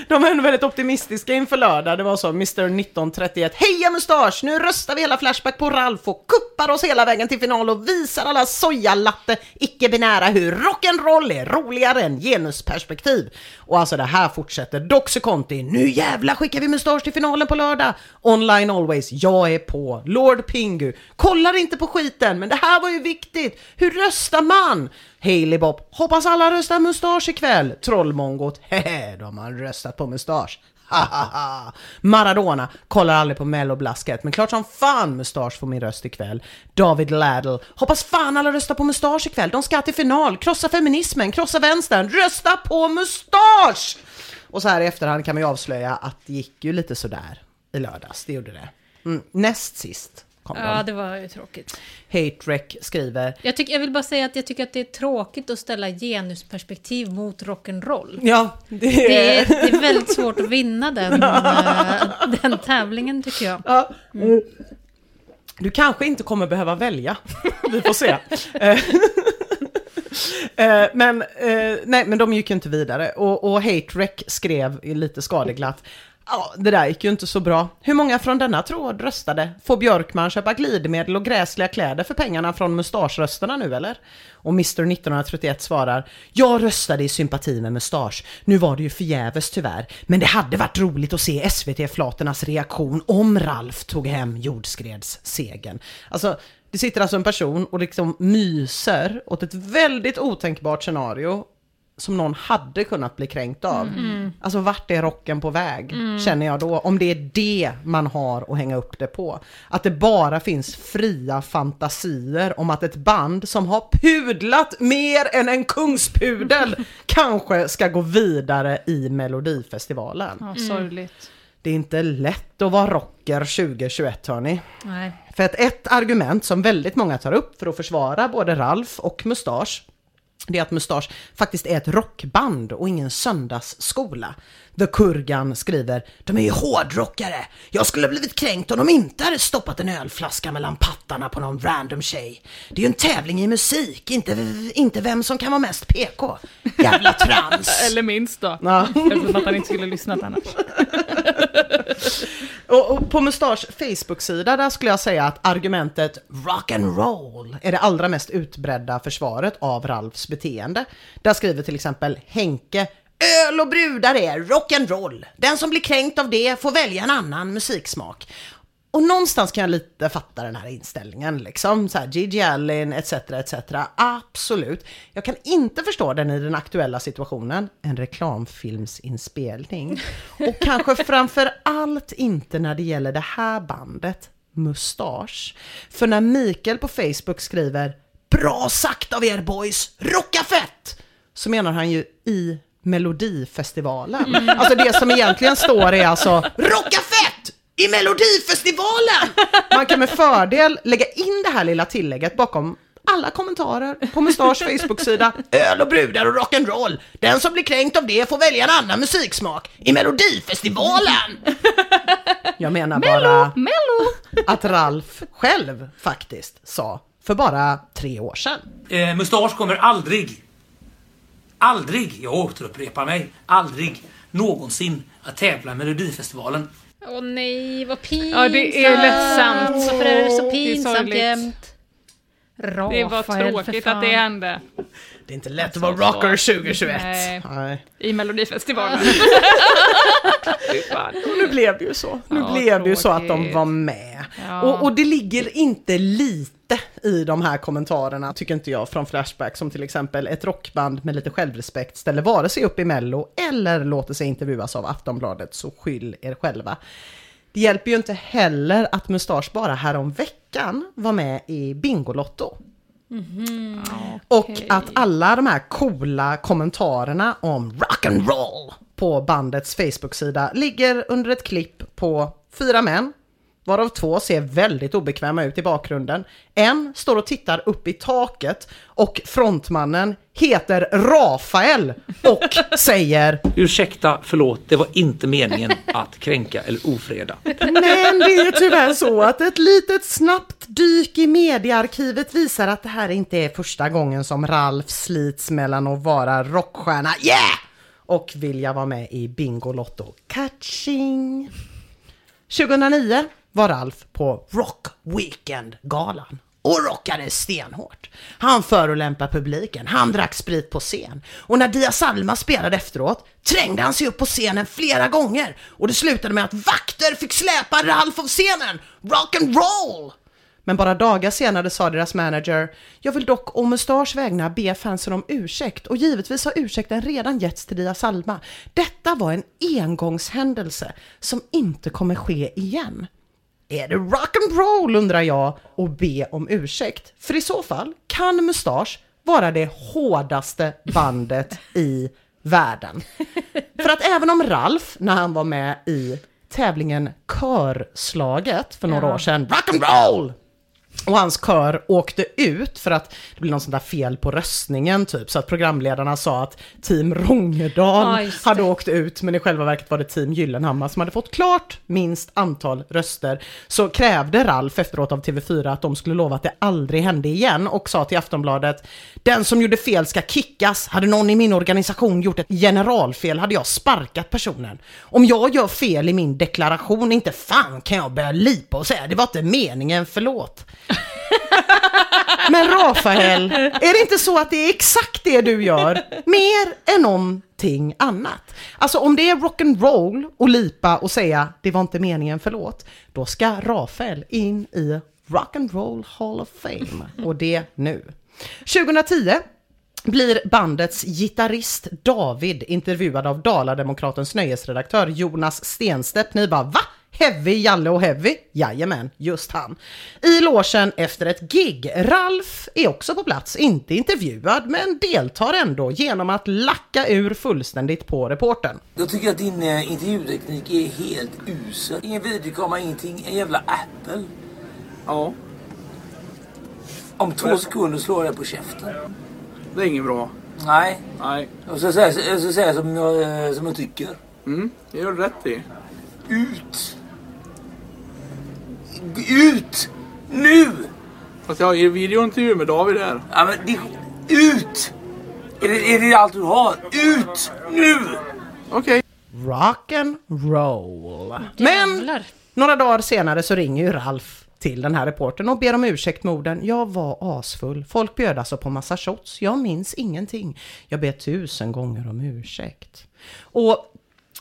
De är ändå väldigt optimistiska inför lördag. Det var så, Mr 1931. Heja mustasch! Nu röstar vi hela Flashback på Ralf och kuppar oss hela vägen till final och visar alla sojalatte icke-binära hur rock'n'roll är roligare än genusperspektiv. Och alltså det här fortsätter. Doxy Conti, nu jävla skickar vi mustasch till finalen på lördag. Online always, jag är på. Lord Pingu, kollar inte på skiten, men det här var ju viktigt. Hur röstar man? Hailey Bob, hoppas alla röstar mustasch ikväll. Trollmongot, hehe, de har röstat på mustasch. Hahaha. Maradona kollar aldrig på melloblasket, men klart som fan mustasch får min röst ikväll. David Laddle, hoppas fan alla röstar på mustasch ikväll. De ska till final, krossa feminismen, krossa vänstern, rösta på mustasch! Och så här i efterhand kan man ju avslöja att det gick ju lite sådär i lördags, det gjorde det. Mm. Näst sist kom Ja, de. det var ju tråkigt. Hate skriver, Jag, tycker, jag vill bara säga att jag tycker att det är tråkigt att ställa genusperspektiv mot rock'n'roll. ja, det, Det är, det är väldigt svårt att vinna den, [LAUGHS] eh, den tävlingen tycker jag. Ja. Du kanske inte kommer behöva välja. [LAUGHS] Vi får se. Eh, [LAUGHS] eh, men, eh, nej, men de gick ju inte vidare. Och, och Hate skrev lite skadeglatt. Ja, det där gick ju inte så bra. Hur många från denna tråd röstade? Får Björkman köpa glidmedel och gräsliga kläder för pengarna från mustaschrösterna nu eller? Och Mr 1931 svarar Jag röstade i sympati med mustasch. Nu var det ju förgäves tyvärr. Men det hade varit roligt att se SVT-flaternas reaktion om Ralf tog hem jordskredssegen. Alltså, det sitter alltså en person och liksom myser åt ett väldigt otänkbart scenario som någon hade kunnat bli kränkt av. Alltså vart är rocken på väg, känner jag då, om det är det man har att hänga upp det på. Att det bara finns fria fantasier om att ett band som har pudlat mer än en kungspudel [LAUGHS] kanske ska gå vidare i Melodifestivalen. Ja, sorgligt. Det är inte lätt att vara rocker 2021 hörni. Nej. För att ett argument som väldigt många tar upp för att försvara både Ralf och Mustasch det är att Mustasch faktiskt är ett rockband och ingen söndagsskola. The Kurgan skriver, de är ju hårdrockare. Jag skulle ha blivit kränkt om de inte hade stoppat en ölflaska mellan pattarna på någon random tjej. Det är ju en tävling i musik, inte, inte vem som kan vara mest PK. Jävla trams. [LAUGHS] Eller minst då. Ja. Eftersom att han inte skulle lyssnat annars. [LAUGHS] Och, och på Mustasch Facebook-sida där skulle jag säga att argumentet rock and roll är det allra mest utbredda försvaret av Ralfs beteende. Där skriver till exempel Henke Öl och brudar är rock'n'roll. Den som blir kränkt av det får välja en annan musiksmak. Och någonstans kan jag lite fatta den här inställningen, liksom så här Gigi Allen etc. etc. Absolut. Jag kan inte förstå den i den aktuella situationen, en reklamfilmsinspelning. Och [LAUGHS] kanske framför allt inte när det gäller det här bandet, Mustasch. För när Mikael på Facebook skriver Bra sagt av er boys, rocka fett! Så menar han ju i Melodifestivalen. Alltså det som egentligen står är alltså Rocka fett! I Melodifestivalen! Man kan med fördel lägga in det här lilla tillägget bakom alla kommentarer på Mustasch Facebook-sida. Öl och brudar och rock'n'roll. Den som blir kränkt av det får välja en annan musiksmak i Melodifestivalen. Jag menar bara Mello! att Ralf själv faktiskt sa för bara tre år sedan. Eh, mustasch kommer aldrig, aldrig, jag återupprepar mig, aldrig någonsin att tävla i Melodifestivalen. Åh nej, vad pinsamt. Ja, det är ledsamt. Varför är det så Det pinsamt sorgligt. jämt? Det var Rafael, tråkigt att det hände Det är inte lätt att Alltså, vara rocker så- 2021. Nej. Nej. i Melodifestivalen. [LAUGHS] Och nu blev det ju så. Nu Ja, blev det ju så att de var med. Ja. Och, och det ligger inte lite i de här kommentarerna, tycker inte jag, från Flashback, som till exempel ett rockband med lite självrespekt ställer vare sig upp i Mello eller låter sig intervjuas av Aftonbladet, så skyll er själva. Det hjälper ju inte heller att Mustasch bara härom veckan var med i Bingolotto. Och att alla de här coola kommentarerna om rock'n'roll på bandets Facebook-sida ligger under ett klipp på fyra män, varav två ser väldigt obekväma ut i bakgrunden. En står och tittar upp i taket och frontmannen heter Rafael och [LAUGHS] säger Ursäkta, förlåt, det var inte meningen att kränka eller ofreda. Men det är tyvärr så att ett litet snabbt dyk i mediearkivet visar att det här inte är första gången som Ralf slits mellan att vara rockstjärna, yeah! Och vilja vara med i Bingolotto. Catching! 2009 var Ralf på Rock Weekend-galan och rockade stenhårt. Han förolämpade publiken, han drack sprit på scen. Och när Dia Salma spelade efteråt trängde han sig upp på scenen flera gånger och det slutade med att vakter fick släpa Ralf av scenen. Rock'n'roll! Men bara dagar senare sa deras manager, jag vill dock om Mustasch vägnar be fansen om ursäkt och givetvis har ursäkten redan getts till Dia Salma. Detta var en engångshändelse som inte kommer ske igen. Är det rock'n'roll undrar jag och be om ursäkt? För i så fall kan Mustasch vara det hårdaste bandet i världen. [LAUGHS] För att även om Ralf, när han var med i tävlingen Körslaget för några Ja. år sedan, rock'n'roll! Och hans kör åkte ut för att det blev någon sån där fel på röstningen typ. Så att programledarna sa att Team Rångedal Ja, hade åkt ut men i själva verket var det Team Gyllenhammar som hade fått klart minst antal röster. Så krävde Ralf efteråt av TV4 att de skulle lova att det aldrig hände igen och sa till Aftonbladet Den som gjorde fel ska kickas. Hade någon i min organisation gjort ett generalfel hade jag sparkat personen. Om jag gör fel i min deklaration, inte fan kan jag börja lipa och säga det var inte meningen, förlåt. [LAUGHS] Men Rafael, är det inte så att det är exakt det du gör? Mer än någonting annat. Alltså om det är rock'n'roll och lipa och säga det var inte meningen, förlåt. Då ska Rafael in i Rock'n'Roll Hall of Fame. Och det nu. 2010 blir bandets gitarrist David intervjuad av Dalademokratens nöjesredaktör Jonas Stenstedt. Ni bara va? Heavy, Jalle och Heavy? Jajamän, just han. I logen efter ett gig. Ralf är också på plats, inte intervjuad men deltar ändå genom att lacka ur fullständigt på reportern. Jag tycker att din eh, intervjuteknik är helt usel. Ingen videokamera, ingenting. En jävla Apple. Ja, Om två sekunder slår jag på käften. det är inget bra. Nej. Nej. Jag ska säga, jag ska säga som, jag, eh, som jag tycker. Mm, det gör du rätt i. Ut! Ut! Nu! Fast jag har ju videointervju med David här. Ja, men det, ut! Är det, är det allt du har? Ut! Nu! Okej. Rock and roll. Men några dagar senare så ringer ju Ralf till den här reportern och ber om ursäkt med orden Jag var asfull. Folk bjöd alltså på massa shots. Jag minns ingenting. Jag ber tusen gånger om ursäkt. Och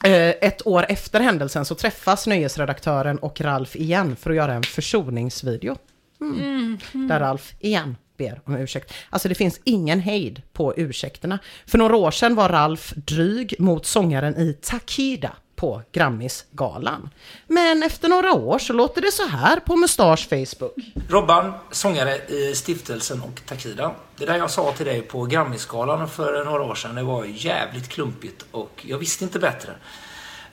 ett år efter händelsen så träffas nöjesredaktören och Ralf igen för att göra en försoningsvideo. Mm. Där Ralf igen ber om ursäkt. Alltså det finns ingen hejd på ursäkterna. För några år sedan var Ralf dryg mot sångaren i Takida på Grammisgalan. Men efter några år så låter det så här på Mustasch Facebook. Robban, sångare i Stiftelsen och Takida. Det där jag sa till dig på Grammisgalan för några år sedan, det var jävligt klumpigt och jag visste inte bättre.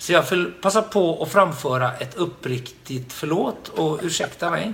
Så jag vill passa på att framföra ett uppriktigt förlåt och ursäkta mig.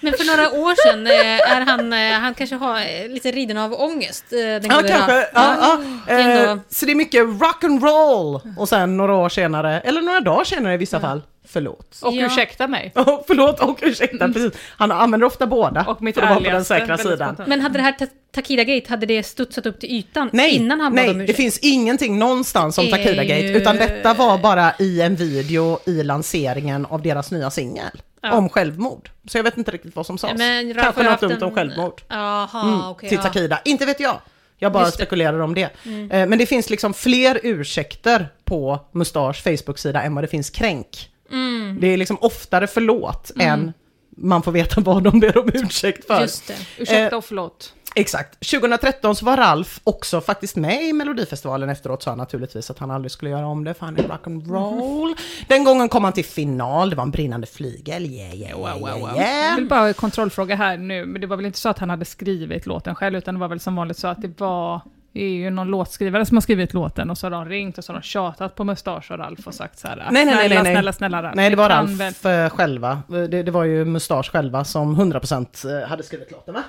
Men för några år sedan eh, är han, eh, han kanske har eh, lite riden av ångest. Den Ja, kanske. Ja, ja. ändå- så det är mycket rock and roll och sen några år senare, eller några dagar senare i vissa fall, förlåt. Och Ja. ursäkta mig. [LAUGHS] Oh, förlåt och ursäkta, precis. Han använder ofta båda Och mitt för att vara på den säkra sidan. Men hade det här Ta- Takida Gate, hade det studsat upp till ytan Nej, innan han bad nej om det ursäkt? finns ingenting någonstans om Det Takida Gate, ju- utan detta var bara i en video i lanseringen av deras nya singel. Ja. Om självmord. Så jag vet inte riktigt vad som sades. Men Kanske något dumt en- om självmord. Jaha, Mm, okej. till ja. Takida. Inte vet jag. Jag bara Just det. spekulerar om det. Mm. Eh, Men det finns liksom fler ursäkter på Mustasch Facebook-sida än vad det finns kränk. Mm. Det är liksom oftare förlåt Mm. än man får veta [LAUGHS] vad de ber om ursäkt för. Just det. Ursäkta Eh, och förlåt. Exakt. 2013 så var Ralf också faktiskt med i Melodifestivalen efteråt sa han naturligtvis att han aldrig skulle göra om det för han är rock'n'roll. Den gången kom han till final, det var en brinnande flygel, yeah yeah yeah, yeah, Jag yeah. vill bara kontrollfråga här nu, men det var väl inte så att han hade skrivit låten själv, utan det var väl som vanligt så att det var är ju någon låtskrivare som har skrivit låten och så har de ringt och så har de tjatat på Mustasch och Ralf och sagt så här. Nej, nej, nej, snälla, nej, nej. snälla, snälla Ralf. Nej, det var Ralf väl- eh, själva. Det, det var ju Mustasch själva som 100% hade skrivit låten va?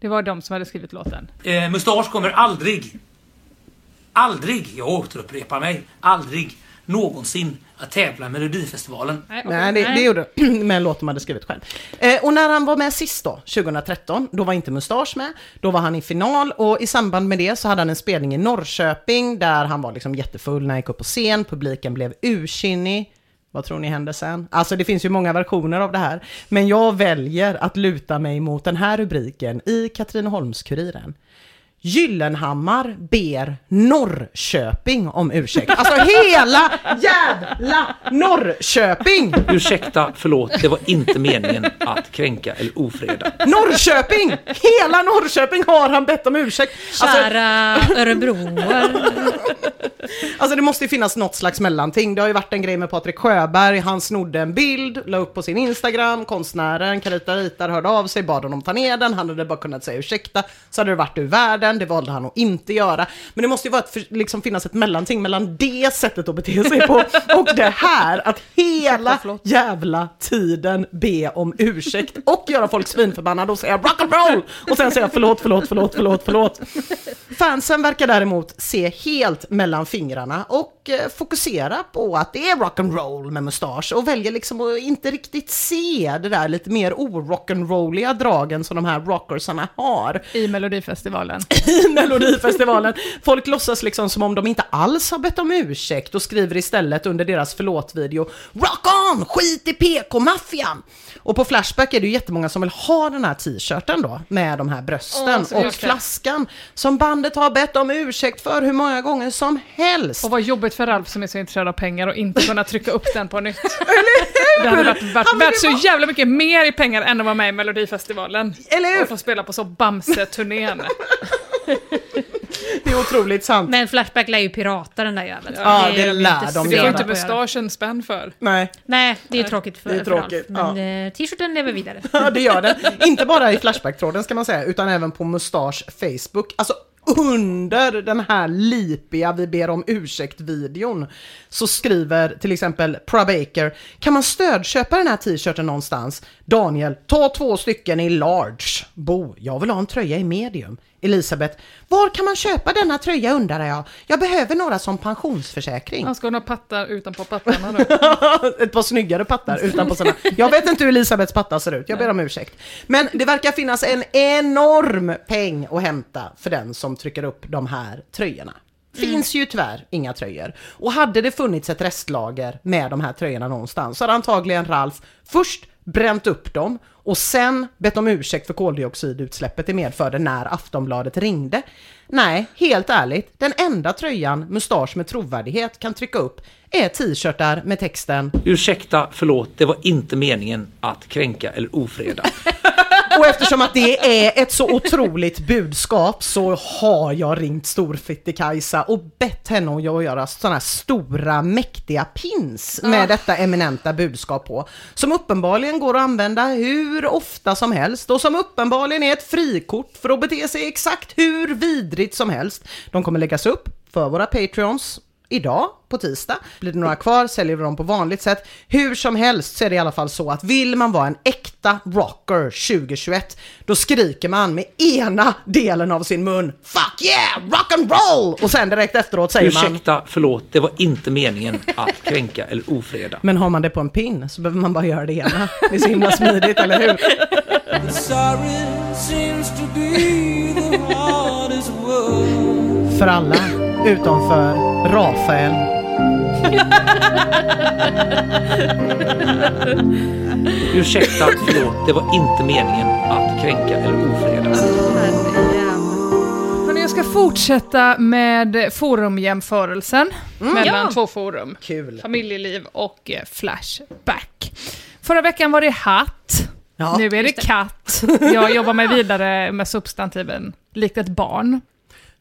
Det var de som hade skrivit låten. Eh, Mustasch kommer aldrig, aldrig, jag återupprepar mig, aldrig någonsin att tävla i Melodifestivalen. Nej, det, det gjorde [CLEARS THROAT] med en låt de hade skrivit själv. Eh, och när han var med sist då, 2013, då var inte Mustasch med. Då var han i final och i samband med det så hade han en spelning i Norrköping där han var liksom jättefull när han gick upp på scen. Publiken blev ursinnig. Vad tror ni hände sen? Alltså det finns ju många versioner av det här. Men jag väljer att luta mig mot den här rubriken i Katrineholms-Kuriren. Gyllenhammar ber Norrköping om ursäkt. Alltså hela jävla Norrköping! Ursäkta, förlåt, det var inte meningen att kränka eller ofreda. Norrköping! Hela Norrköping har han bett om ursäkt. Alltså, Kära örebroar. alltså det måste ju finnas något slags mellanting. Det har ju varit en grej med Patrik Sjöberg, han snodde en bild, la upp på sin Instagram, konstnären Carita Ritar hörde av sig, bad honom ta ner den, han hade bara kunnat säga ursäkta, så hade det varit ur världen, det valde han att inte göra. Men det måste ju vara ett, liksom finnas ett mellanting mellan det sättet att bete sig på [LAUGHS] och det här, att hela jävla tiden be om ursäkt och göra folk svinförbannade och säga rock'n'roll och sen säga förlåt, förlåt, förlåt, förlåt, förlåt. Fansen verkar däremot se helt mellan fingrarna och eh, fokusera på att det är rock'n'roll med mustasch och väljer liksom att inte riktigt se det där lite mer orock'n'rolliga dragen som de här rockersarna har I Melodifestivalen. I [LAUGHS] Melodifestivalen. Folk låtsas liksom som om de inte alls har bett om ursäkt och skriver istället under deras förlåt-video Rock on! Skit i PK-maffian! Och på Flashback är det ju jättemånga som vill ha den här t-shirten då med de här brösten så och flaskan som bandet har bett om ursäkt för hur många gånger som helst. Och vad jobbigt för Ralf som är så intresserad av pengar och inte kunna trycka upp den på nytt. [LAUGHS] Det hade varit värt, så jävla mycket mer i pengar än att vara med i Melodifestivalen. Eller hur? Och få spela på så Bamse-turnén. [LAUGHS] Det är otroligt sant. Men Flashback lär ju pirata den där jäveln. Ja, det de ju lär inte de Det får inte mustaschen spänn för. Nej, Nej, det är tråkigt för, Det är för Ralf. tråkigt, Men eh, t-shirten lever vidare. [LAUGHS] Ja, det gör den. Inte bara i Flashback-tråden ska man säga, utan även på Mustasch Facebook. Alltså under den här lipiga vi ber om ursäkt-videon så skriver till exempel Prabaker, kan man stödköpa den här t-shirten någonstans? Daniel, ta två stycken i large. Bo, jag vill ha en tröja i medium. Elisabeth, var kan man köpa denna tröja undrar jag? Jag behöver några som pensionsförsäkring. Han ska ha pattar utanpå pattarna nu. [LAUGHS] Ett par snyggare pattar utanpå sina. Jag vet inte hur Elisabeths pattar ser ut, jag ber om ursäkt. Men det verkar finnas en enorm peng att hämta för den som trycker upp de här tröjorna. Finns ju tyvärr inga tröjor. Och hade det funnits ett restlager med de här tröjorna någonstans så hade antagligen Ralf först bränt upp dem och sen bett om ursäkt för koldioxidutsläppet det medförde när Aftonbladet ringde. Nej, helt ärligt, den enda tröjan Mustasch med trovärdighet kan trycka upp är t-shirtar med texten Ursäkta, förlåt, det var inte meningen att kränka eller ofreda. [LAUGHS] Och eftersom att det är ett så otroligt budskap så har jag ringt Storfitte-Kajsa och bett henne att göra sådana här stora mäktiga pins med detta eminenta budskap på. Som uppenbarligen går att använda hur ofta som helst och som uppenbarligen är ett frikort för att bete sig exakt hur vidrigt som helst. De kommer läggas upp för våra Patreons idag på tisdag. Blir det några kvar säljer vi dem på vanligt sätt. Hur som helst så är det i alla fall så att vill man vara en äkta rocker 2021 då skriker man med ena delen av sin mun Fuck yeah! Rock and roll! Och sen direkt efteråt säger man Ursäkta, förlåt, det var inte meningen att kränka eller ofreda. Men har man det på en pin så behöver man bara göra det ena. Det är så himla smidigt, eller hur? Sorry seems to be the hardest word. För alla, utom för Rafael. [LAUGHS] Ursäkta, förlåt, det var inte meningen att kränka eller ofreda. Hörrni, jag ska fortsätta med forumjämförelsen mellan Ja. två forum. Kul. Familjeliv och eh, Flashback. Förra veckan var det hatt. Ja, nu är det katt. Jag jobbar mig vidare med substantiven likt ett barn.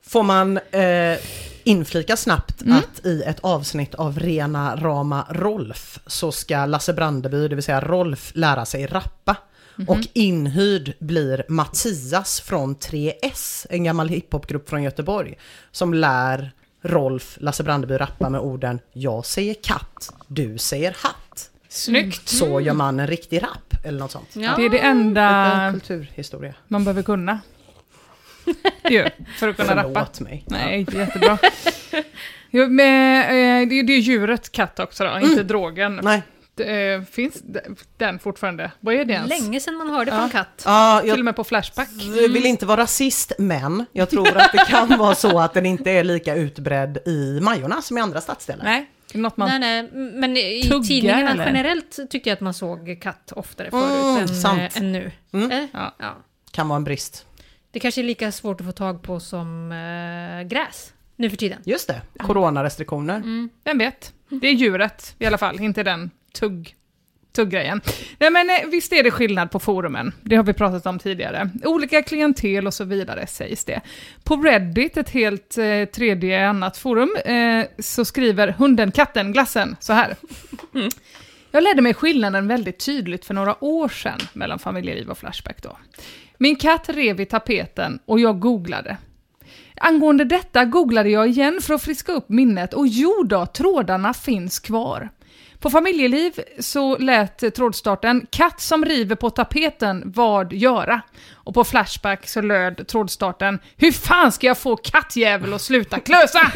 Får man eh, inflika snabbt Mm. att i ett avsnitt av rena rama Rolf så ska Lasse Brandeby, det vill säga Rolf, lära sig rappa. Mhm. Och inhyrd blir Mattias från 3S, en gammal hiphopgrupp från Göteborg, som lär Rolf, Lasse Brandeby rappa med orden Jag säger katt, du säger hatt. Snyggt! Så gör man en riktig rap, eller något sånt. Ja. Det är det enda man behöver kunna. [LAUGHS] Ju, för att kunna rappa. Förlåt mig. Nej, det är jättebra. [LAUGHS] Jo, men, eh, det, är- det är djuret katt också då, inte drogen. Nej. Det, eh, finns den fortfarande? Vad är det ens? Länge sedan man hörde på en katt. Ja, Till jag och med på Flashback. Jag vill inte vara rasist, men jag tror att det kan [LAUGHS] vara så att den inte är lika utbredd i Majorna som i andra stadsdelar. Nej, det något man... Nej, nej, men i Tuggar, tidningarna eller? generellt tyckte jag att man såg katt oftare förut Mm, än, sant. eh, än nu. Mm. Eh, Ja. ja. Kan vara en brist. Det kanske är lika svårt att få tag på som eh, gräs nu för tiden. Just det, coronarestriktioner. Vem vet? Det är djuret i alla fall, inte den tugg tugggrejen. Nej men eh, visst är det skillnad på forumen, det har vi pratat om tidigare. Olika klientel och så vidare sägs det. På Reddit, ett helt eh, tredje annat forum, eh, så skriver hunden, katten, glassen så här. Jag ledde mig skillnaden väldigt tydligt för några år sedan mellan familjeliv och Flashback då. Min katt rev i tapeten och jag googlade. Angående detta googlade jag igen för att friska upp minnet och jo då, trådarna finns kvar. På familjeliv så lät trådstarten “Katt som river på tapeten, vad göra?” och på Flashback så löd trådstarten “Hur fan ska jag få kattjävel att sluta klösa?” [LAUGHS]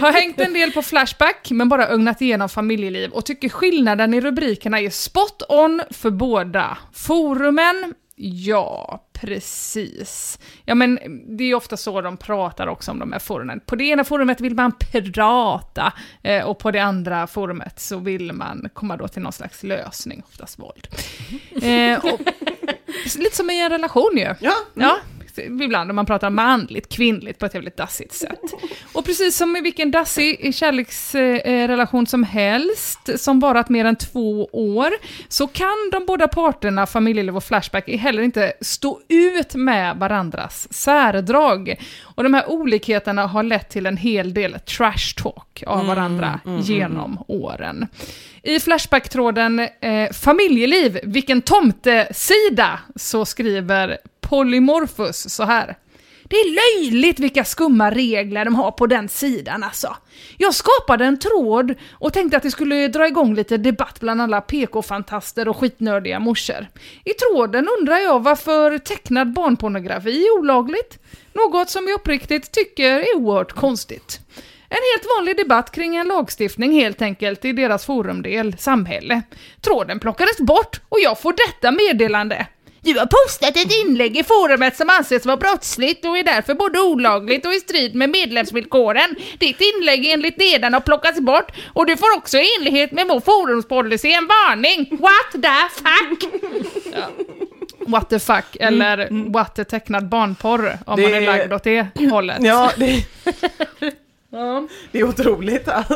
Har hängt en del på Flashback, men bara ögnat igenom familjeliv och tycker skillnaden i rubrikerna är spot on för båda. Forumen, ja, precis. Ja, men det är ofta så de pratar också om de här forumen. På det ena forumet vill man prata eh, och på det andra forumet så vill man komma då till någon slags lösning, oftast våld. Eh, och, lite som i en relation ju. Ja, Ja, ibland om man pratar manligt, kvinnligt på ett jävligt dassigt sätt. Och precis som i vilken dassig kärleksrelation som helst, som varat mer än två år, så kan de båda parterna, familjeliv och Flashback, heller inte stå ut med varandras särdrag. Och de här olikheterna har lett till en hel del trash talk av varandra genom åren. I Flashback-tråden eh, “Familjeliv, vilken tomtesida” så skriver Polymorphus så här. Det är löjligt vilka skumma regler de har på den sidan alltså. Jag skapade en tråd och tänkte att det skulle dra igång lite debatt bland alla PK-fantaster och skitnördiga morsor. I tråden undrar jag varför tecknad barnpornografi är olagligt. Något som jag uppriktigt tycker är oerhört konstigt. En helt vanlig debatt kring en lagstiftning helt enkelt i deras forumdel samhälle. Tråden plockades bort och jag får detta meddelande. Du har postat ett inlägg i forumet som anses vara brottsligt och är därför både olagligt och i strid med medlemsvillkoren. Ditt inlägg enligt nedan har plockats bort och du får också i enlighet med vår forumspolicy en varning. What the fuck? [LAUGHS] Ja. What the fuck, eller what the tecknad barnporr om Det- man är lagd åt det hållet. Ja, det, [LAUGHS] det är otroligt att,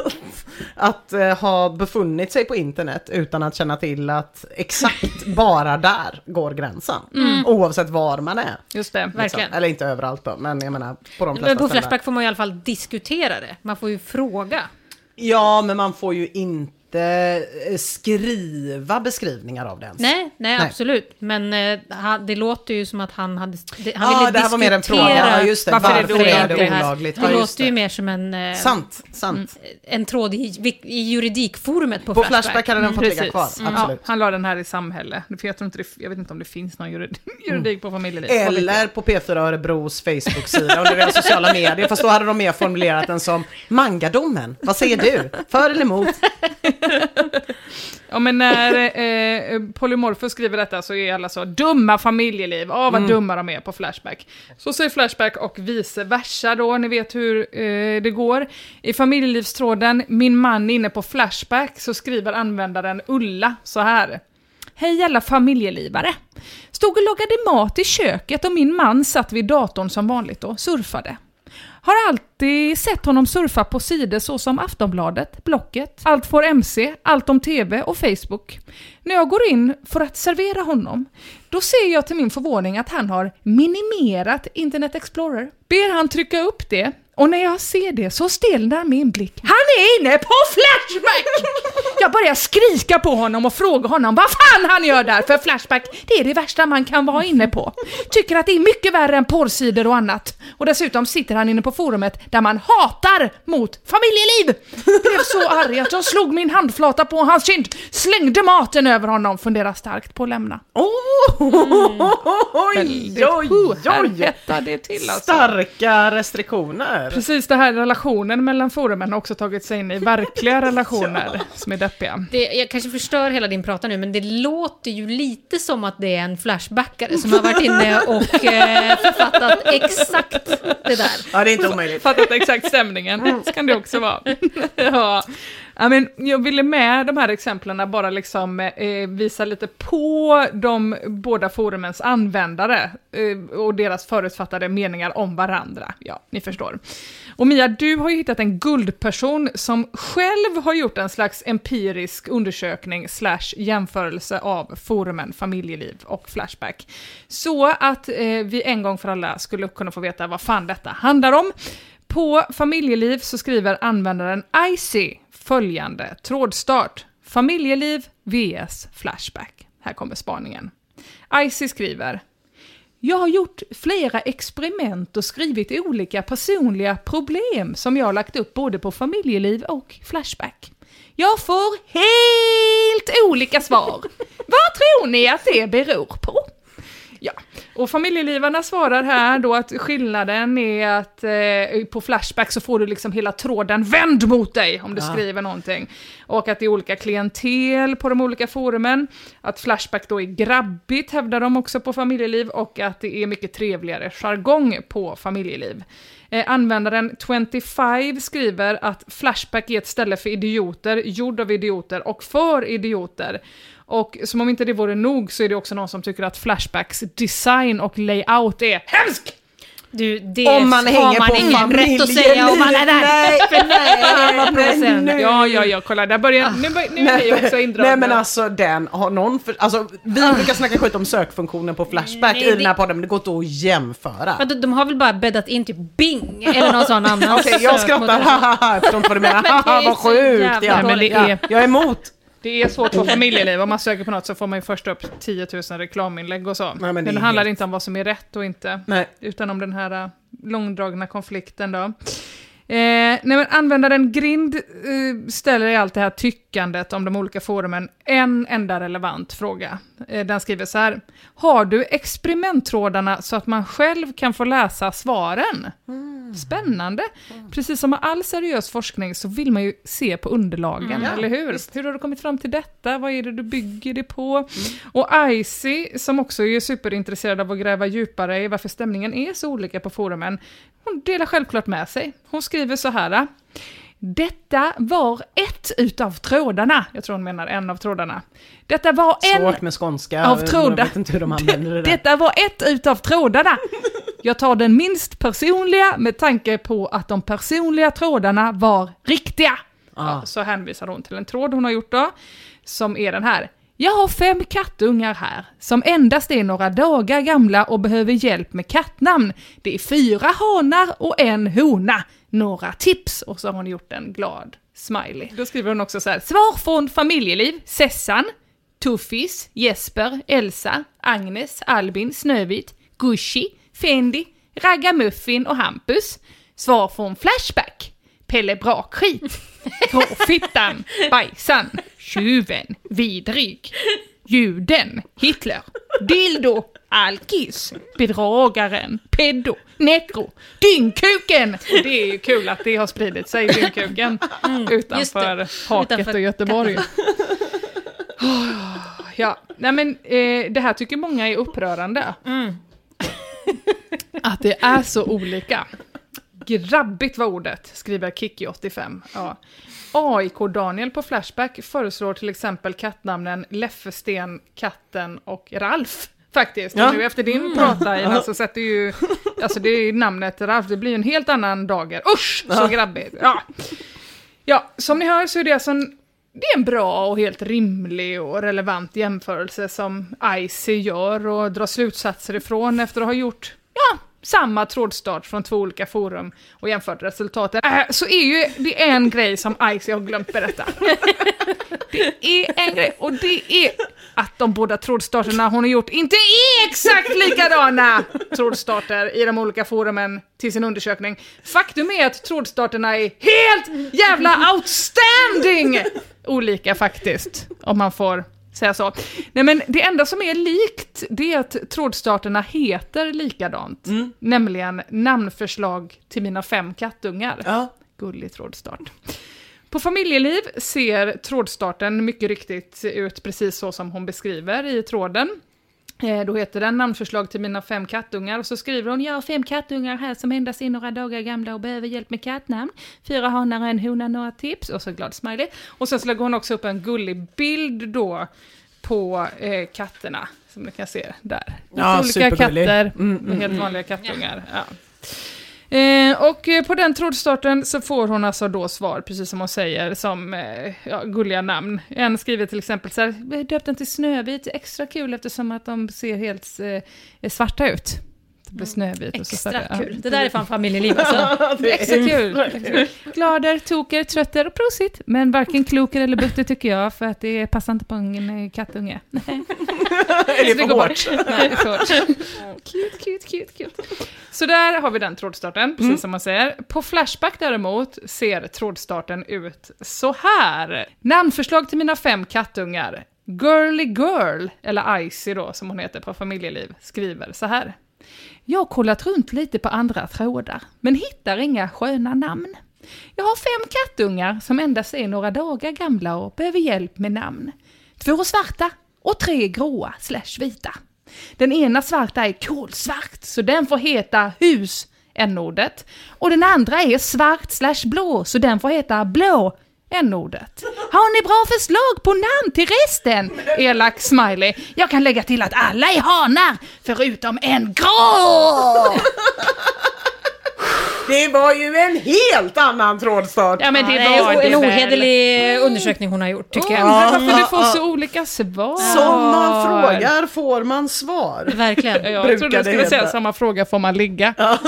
att eh, ha befunnit sig på internet utan att känna till att exakt [LAUGHS] bara där går gränsen. Oavsett var man är. Just det. Liksom. Verkligen. Eller inte överallt då, men jag menar på de flesta Men på. Flashback får man i alla fall diskutera det. Man får ju fråga. Ja, men man får ju inte inte eh, skriva beskrivningar av det ens. Nej, nej, Nej. absolut. Men eh, det låter ju som att han hade... Det, han Ja, ville det här var mer en fråga. Ja, just det. Varför, Varför är det, är det olagligt? Det Ja, just låter ju det. mer som en... eh, Sant, sant. En tråd i, i juridikforumet på, På Flashback hade den fått ligga kvar, Mm. absolut. Ja, han la den här i samhälle. För jag, tror inte det, jag vet inte om det finns någon juridik, [LAUGHS] juridik på familjeliv. Eller på P4 Örebros Facebook-sida under deras sociala medier. Fast då hade de mer formulerat den som Mangadomen. Vad säger du? För eller emot? [LAUGHS] [LAUGHS] Ja men när eh, Polymorphos skriver detta så är alla så dumma familjeliv, åh vad Mm. dumma de är på Flashback. Så säger Flashback och vice versa då, ni vet hur eh, det går. I familjelivstråden Min man inne på Flashback så skriver användaren Ulla så här. Hej alla familjelivare! Stod och lagade mat i köket och min man satt vid datorn som vanligt och surfade. Har alltid sett honom surfa på sidor såsom Aftonbladet, Blocket, Allt får MC, Allt om TV och Facebook. När jag går in för att servera honom, då ser jag till min förvåning att han har minimerat Internet Explorer. Ber han trycka upp det och när jag ser det så stelnar min blick. Han är inne på Flashback! [LAUGHS] Jag börjar skrika på honom och fråga honom vad fan han gör där, för Flashback, det är det värsta man kan vara inne på. Tycker att det är mycket värre än porrsidor och annat. Och dessutom sitter han inne på forumet där man hatar mot familjeliv. Blev så arg att jag slog min handflata på hans kind, slängde maten över honom, funderar starkt på att lämna. [LAUGHS] Oj, Väldigt, oj, här oj. hettar det till alltså. Starka restriktioner. Precis, det här relationen mellan forumen har också tagit sig in i verkliga [LAUGHS] relationer som är deppiga. Det, jag kanske förstör hela din prata nu, men det låter ju lite som att det är en flashbackare som har varit inne och eh, författat exakt det där. Ja, det är inte omöjligt. Fattat exakt stämningen. Så kan det också vara. [LAUGHS] ja. Ja, men jag ville med de här exemplen bara liksom eh, eh, visa lite på de båda forumens användare eh, och deras förutfattade meningar om varandra. Ja, ni förstår. Och Mia, du har ju hittat en guldperson som själv har gjort en slags empirisk undersökning slash jämförelse av forumen Familjeliv och Flashback. Så att eh, vi en gång för alla skulle kunna få veta vad fan detta handlar om. På Familjeliv så skriver användaren Icy följande trådstart. Familjeliv vs Flashback. Här kommer spaningen. Icy skriver jag har gjort flera experiment och skrivit olika personliga problem som jag lagt upp både på familjeliv och Flashback. Jag får helt olika svar. [LAUGHS] Vad tror ni att det beror på? Ja, och familjelivarna svarar här då att skillnaden är att eh, på Flashback så får du liksom hela tråden vänd mot dig om du Ja. skriver någonting. Och att det är olika klientel på de olika forumen. Att Flashback då är grabbigt hävdar de också på familjeliv och att det är mycket trevligare jargong på familjeliv. Eh, användaren 25 skriver att Flashback är ett ställe för idioter, gjord av idioter och för idioter. Och som om inte det vore nog så är det också någon som tycker att Flashbacks design och layout är hemsk! Du, det Om man hänger man på ingen rätt att säga om man är där. Nej, För nej, provocerande. nu. Ja, ja, ja, kolla, där börjar, nu, bör- nu är vi också indragna. Nej men alltså den har någon för, alltså vi brukar snacka skit om sökfunktionen på Flashback Nej, i den här podden men det går inte att jämföra. Men de- De har väl bara bäddat in typ Bing eller någon sån annan [LAUGHS] Okej jag skrattar, haha, [LAUGHS] jag förstår inte vad du menar, [LAUGHS] haha vad sjukt ja. Nej, men det är- Jag är emot. Det är svårt på [LAUGHS] familjeliv, om man söker på något så får man ju först upp 10 000 reklaminlägg och så. Nej, men men det det är handlar helt- inte om vad som är rätt och inte, Nej. utan om den här äh, långdragna konflikten då. Eh, nej men användaren Grind eh, ställer i allt det här tyckandet om de olika forumen en enda relevant fråga. Eh, den skriver så här. Har du experimenttrådarna så att man själv kan få läsa svaren? Spännande. Precis som med all seriös forskning så vill man ju se på underlagen, Mm. Ja, eller hur? Hur har du kommit fram till detta? Vad är det du bygger det på? Och Icy, som också är superintresserad av att gräva djupare i varför stämningen är så olika på forumen, hon delar självklart med sig. Hon skriver så här. Detta var ett utav trådarna. Jag tror hon menar en av trådarna. Detta var en Svårt med skånska, av jag trådar. vet inte hur de använder det där. Detta var ett utav trådarna. Jag tar den minst personliga med tanke på att de personliga trådarna var riktiga. Ja, så hänvisar hon till en tråd hon har gjort då, som är den här. Jag har fem kattungar här, som endast är några dagar gamla och behöver hjälp med kattnamn. Det är fyra hanar och en hona några tips och så har hon gjort en glad smiley. Då skriver hon också så här, svar från familjeliv, Sessan, Tuffis, Jesper, Elsa, Agnes, Albin, Snövit, Gushi, Fendi, Ragamuffin och Hampus. Svar från Flashback, Pelle Brakskit, Gråfittan, Bajsan, Tjuven, Vidrig, Juden, Hitler, Dildo, Alkis, Bedragaren, Peddo, Nekro, Dyngkuken! Det är ju kul att det har spridit sig, Dyngkuken, [LAUGHS] utanför haket Utanför och Göteborg. [LAUGHS] Ja, nej men eh, det här tycker många är upprörande. [LAUGHS] Att det är så olika. Grabbigt var ordet, skriver Kiki85. Ja. AIK-Daniel på Flashback föreslår till exempel kattnamnen Leffe, Sten, Katten och Ralf. Faktiskt, Ja. nu efter din prata Ina, så sätter ju, alltså det är ju namnet Ralf, det blir en helt annan dager. Usch, så grabbigt! Ja. ja, som ni hör så är det alltså en, det är en bra och helt rimlig och relevant jämförelse som ICE gör och drar slutsatser ifrån efter att ha gjort, ja, samma trådstart från två olika forum och jämfört resultaten. Äh, så är ju det är en grej som ICE har glömt berätta. [LAUGHS] Det är en grej, och det är att de båda trådstarterna hon har gjort inte är exakt likadana trådstarter i de olika forumen till sin undersökning. Faktum är att trådstarterna är helt jävla outstanding olika faktiskt, om man får säga så. Nej men det enda som är likt, det är att trådstarterna heter likadant. Nämligen namnförslag till mina fem kattungar. Ja. Gullig trådstart. På familjeliv ser trådstarten mycket riktigt ut precis så som hon beskriver i tråden. Eh, Då heter den namnförslag till mina fem kattungar och så skriver hon jag har fem kattungar här som endast är några dagar gamla och behöver hjälp med kattnamn. Fyra hanar och en hona, några tips och så glad smiley. Och sen så lägger hon också upp en gullig bild då på eh, katterna som ni kan se där. Ja, olika supergullig. katter Mm, med helt vanliga kattungar. Ja. Eh, och eh, på den trådstarten så får hon alltså då svar, precis som hon säger, som eh, ja, gulliga namn. En skriver till exempel så här, "Vi den till Snövit, extra kul eftersom att de ser helt eh, svarta ut. Det blir Snövit. och så Extra ja. kul. Det där är fan familjeliv alltså. [LAUGHS] Extra kul. Glader, toker, trötter och prosit. Men varken kloker eller butter tycker jag, för att det passar inte på en kattunge. [LAUGHS] Nej. [LAUGHS] Är det Så för hårt? Nej, det är för hårt. Cute, cute, cute, cute. Så där har vi den trådstarten, precis Mm. som man säger. På Flashback däremot ser trådstarten ut så här. Namnförslag till mina fem kattungar. Girly Girl, eller Icy då, som hon heter på familjeliv, skriver så här. Jag har kollat runt lite på andra trådar, men hittar inga sköna namn. Jag har fem kattungar som endast är några dagar gamla och behöver hjälp med namn. Två svarta och tre gråa slash vita. Den ena svarta är kolsvart, så den får heta hus, n-ordet. Och den andra är svart slash blå, så den får heta blå, n-ordet. Har ni bra förslag på namn till resten? Elak smiley. Jag kan lägga till att alla är hanar, förutom en grå! Det var ju en helt annan trådstart. Ja men det var är det en väl. ohederlig undersökning hon har gjort tycker jag. Undrar varför du får så olika svar. Som man frågar får man svar. Verkligen. Jag brukar trodde du skulle säga samma fråga får man ligga. Ja,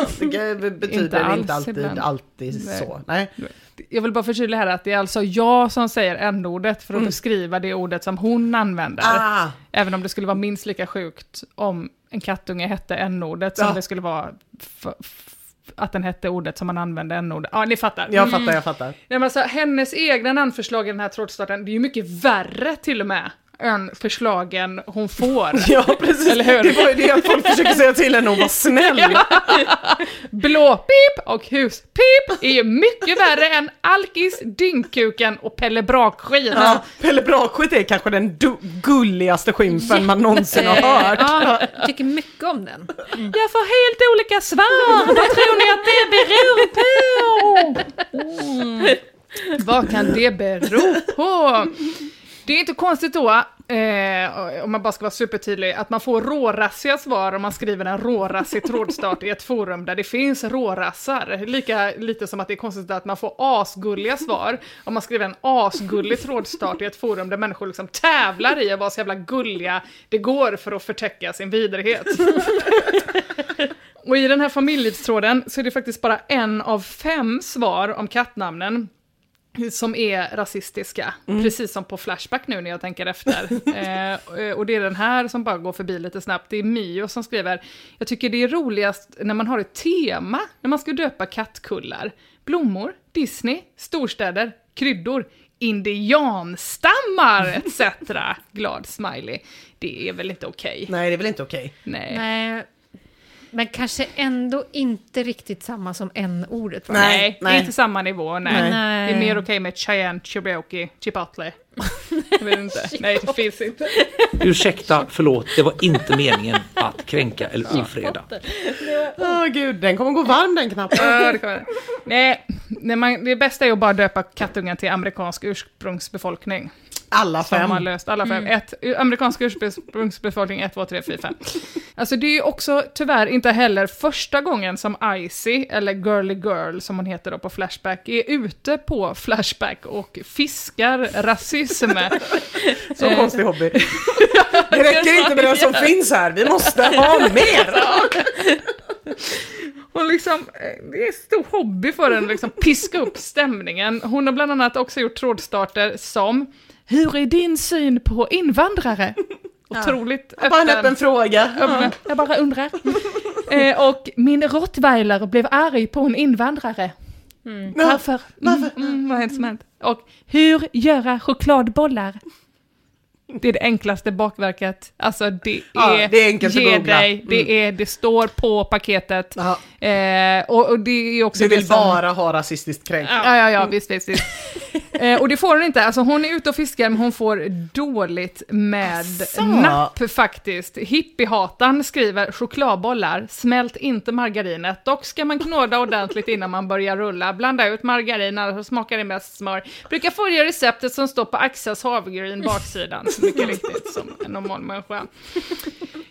det betyder Inte alls inte alltid, ibland. alltid Nej. så. Nej. Jag vill bara förtydliga här att det är alltså jag som säger n-ordet för att beskriva det ordet som hon använder. Ah, Även om det skulle vara minst lika sjukt om en kattunge hette n-ordet som Ja. det skulle vara att den hette ordet som man använde n-ordet. Ja, ni fattar. jag fattar, jag fattar. Nej, men alltså, hennes egna namnförslag i den här trådstarten, det är ju mycket värre till och med än förslagen hon får. [LAUGHS] Ja, precis. Eller hur? Det var ju det att folk försöker säga till henne att vara snäll. [LAUGHS] Blåpip och huspip är ju mycket värre än Alkis, Dyngkuken och Pelle Brakskit. Ja, Pelle Brakskit är kanske den gulligaste skymfen man någonsin har hört. Ja, Jag tycker mycket om den. jag får helt olika svar. Vad tror ni att det beror på? Mm. Vad kan det bero på? Det är inte konstigt då, eh, om man bara ska vara supertydlig, att man får rårassiga svar om man skriver en rårassig trådstart i ett forum där det finns rårassar. Lika lite som att det är konstigt att man får asgulliga svar om man skriver en asgullig trådstart i ett forum där människor liksom tävlar i att vara så jävla gulliga det går för att förtäcka sin vidrighet. Och i den här familjelivstråden så är det faktiskt bara en av fem svar om kattnamnen som är rasistiska, precis som på Flashback nu när jag tänker efter. [LAUGHS] eh, och det är den här som bara går förbi lite snabbt, det är Mio som skriver, jag tycker det är roligast när man har ett tema, när man ska döpa kattkullar. Blommor, Disney, storstäder, kryddor, indianstammar [LAUGHS] etc. Glad smiley. Det är väl inte okej? Nej, det är väl inte okej. Nej. Nej, men kanske ändå inte riktigt samma som n-ordet? Nej. Nej, det är inte samma nivå. Nej. Nej. Det är mer okej med Cheyenne, Chibioki, Chipotle. Jag vet inte. [LAUGHS] Nej, det finns inte. Ursäkta, förlåt, det var inte meningen att kränka eller ofreda. Åh gud, den kommer gå varm den knappen. Ja, det kommer. Nej, nej man, det bästa är att bara döpa kattungen till amerikansk ursprungsbefolkning. Alla Som har fem. löst alla fem. Ett, amerikansk ursprungsbefolkning 1, 2, 3, 4, 5. Alltså det är ju också tyvärr inte heller första gången som Icy, eller Girly Girl som hon heter då på Flashback, är ute på Flashback och fiskar rasism. [LAUGHS] Så Eh, konstig hobby. [LAUGHS] Det räcker inte med det som finns här, vi måste ha mer! [LAUGHS] Hon liksom, eh, det är en stor hobby för henne att liksom piska upp stämningen. Hon har bland annat också gjort trådstarter som Hur är din syn på invandrare? [LAUGHS] Otroligt Bara en öppen fråga. öppen. Jag bara undrar. [LAUGHS] eh, och min rottweiler blev arg på en invandrare. Varför? Varför? Mm, vad är det som hänt? Och hur göra chokladbollar? Det är det enklaste bakverket. Alltså det är, Ja, det är enkelt att ge googla. dig, det, Mm. är, det står på paketet. Eh, och, och det är också Du det vill som- bara ha rasistiskt kränk. Ja, ja, ja, visst, visst, visst. eh, och det får hon inte. Alltså hon är ute och fiskar, men hon får dåligt med Asså. napp faktiskt. Hippiehatan skriver chokladbollar, smält inte margarinet. Dock ska man knåda ordentligt innan man börjar rulla. Blanda ut margarin, annars smakar det mest smör. Brukar följa receptet som står på Axels havregryn baksidan, mycket [LAUGHS] riktigt som en normal människa.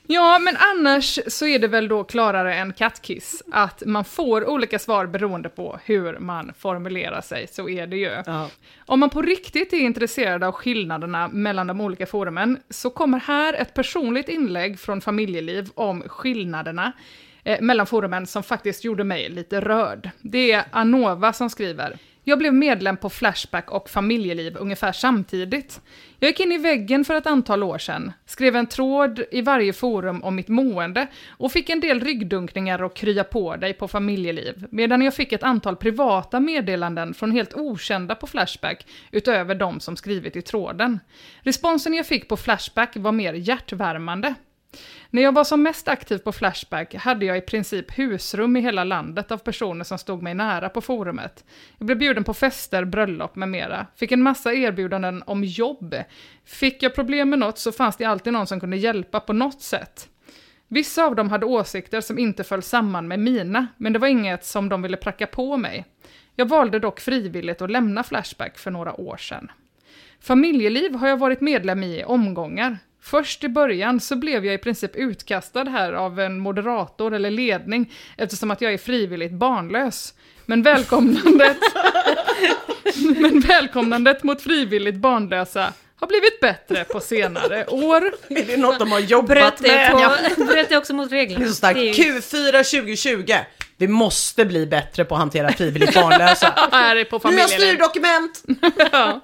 Ja, men annars så är det väl då klarare än kattkiss, att man får olika svar beroende på hur man formulerar sig, så är det ju. Ja. Om man på riktigt är intresserad av skillnaderna mellan de olika forumen, så kommer här ett personligt inlägg från Familjeliv om skillnaderna eh, mellan forumen som faktiskt gjorde mig lite rörd. Det är Anova som skriver. Jag blev medlem på Flashback och Familjeliv ungefär samtidigt. Jag gick in i väggen för ett antal år sedan, skrev en tråd i varje forum om mitt mående och fick en del ryggdunkningar och krya på dig på Familjeliv, medan jag fick ett antal privata meddelanden från helt okända på Flashback, utöver de som skrivit i tråden. Responsen jag fick på Flashback var mer hjärtvärmande. När jag var som mest aktiv på Flashback hade jag i princip husrum i hela landet av personer som stod mig nära på forumet. Jag blev bjuden på fester, bröllop med mera. Fick en massa erbjudanden om jobb. Fick jag problem med något så fanns det alltid någon som kunde hjälpa på något sätt. Vissa av dem hade åsikter som inte föll samman med mina, men det var inget som de ville pracka på mig. Jag valde dock frivilligt att lämna Flashback för några år sedan. Familjeliv har jag varit medlem i i omgångar. Först i början så blev jag i princip utkastad här av en moderator eller ledning eftersom att jag är frivilligt barnlös. Men välkomnandet, [LAUGHS] men välkomnandet mot frivilligt barnlösa har blivit bättre på senare år. Är det något de har jobbat Bröt med? på, bröt det också mot Det är reglerna. så starkt. Det är ju- Q4 2020. Vi måste bli bättre på att hantera frivilligt barnlösa. [LAUGHS] Här är på Nya familjeliv. styrdokument! [LAUGHS] Ja.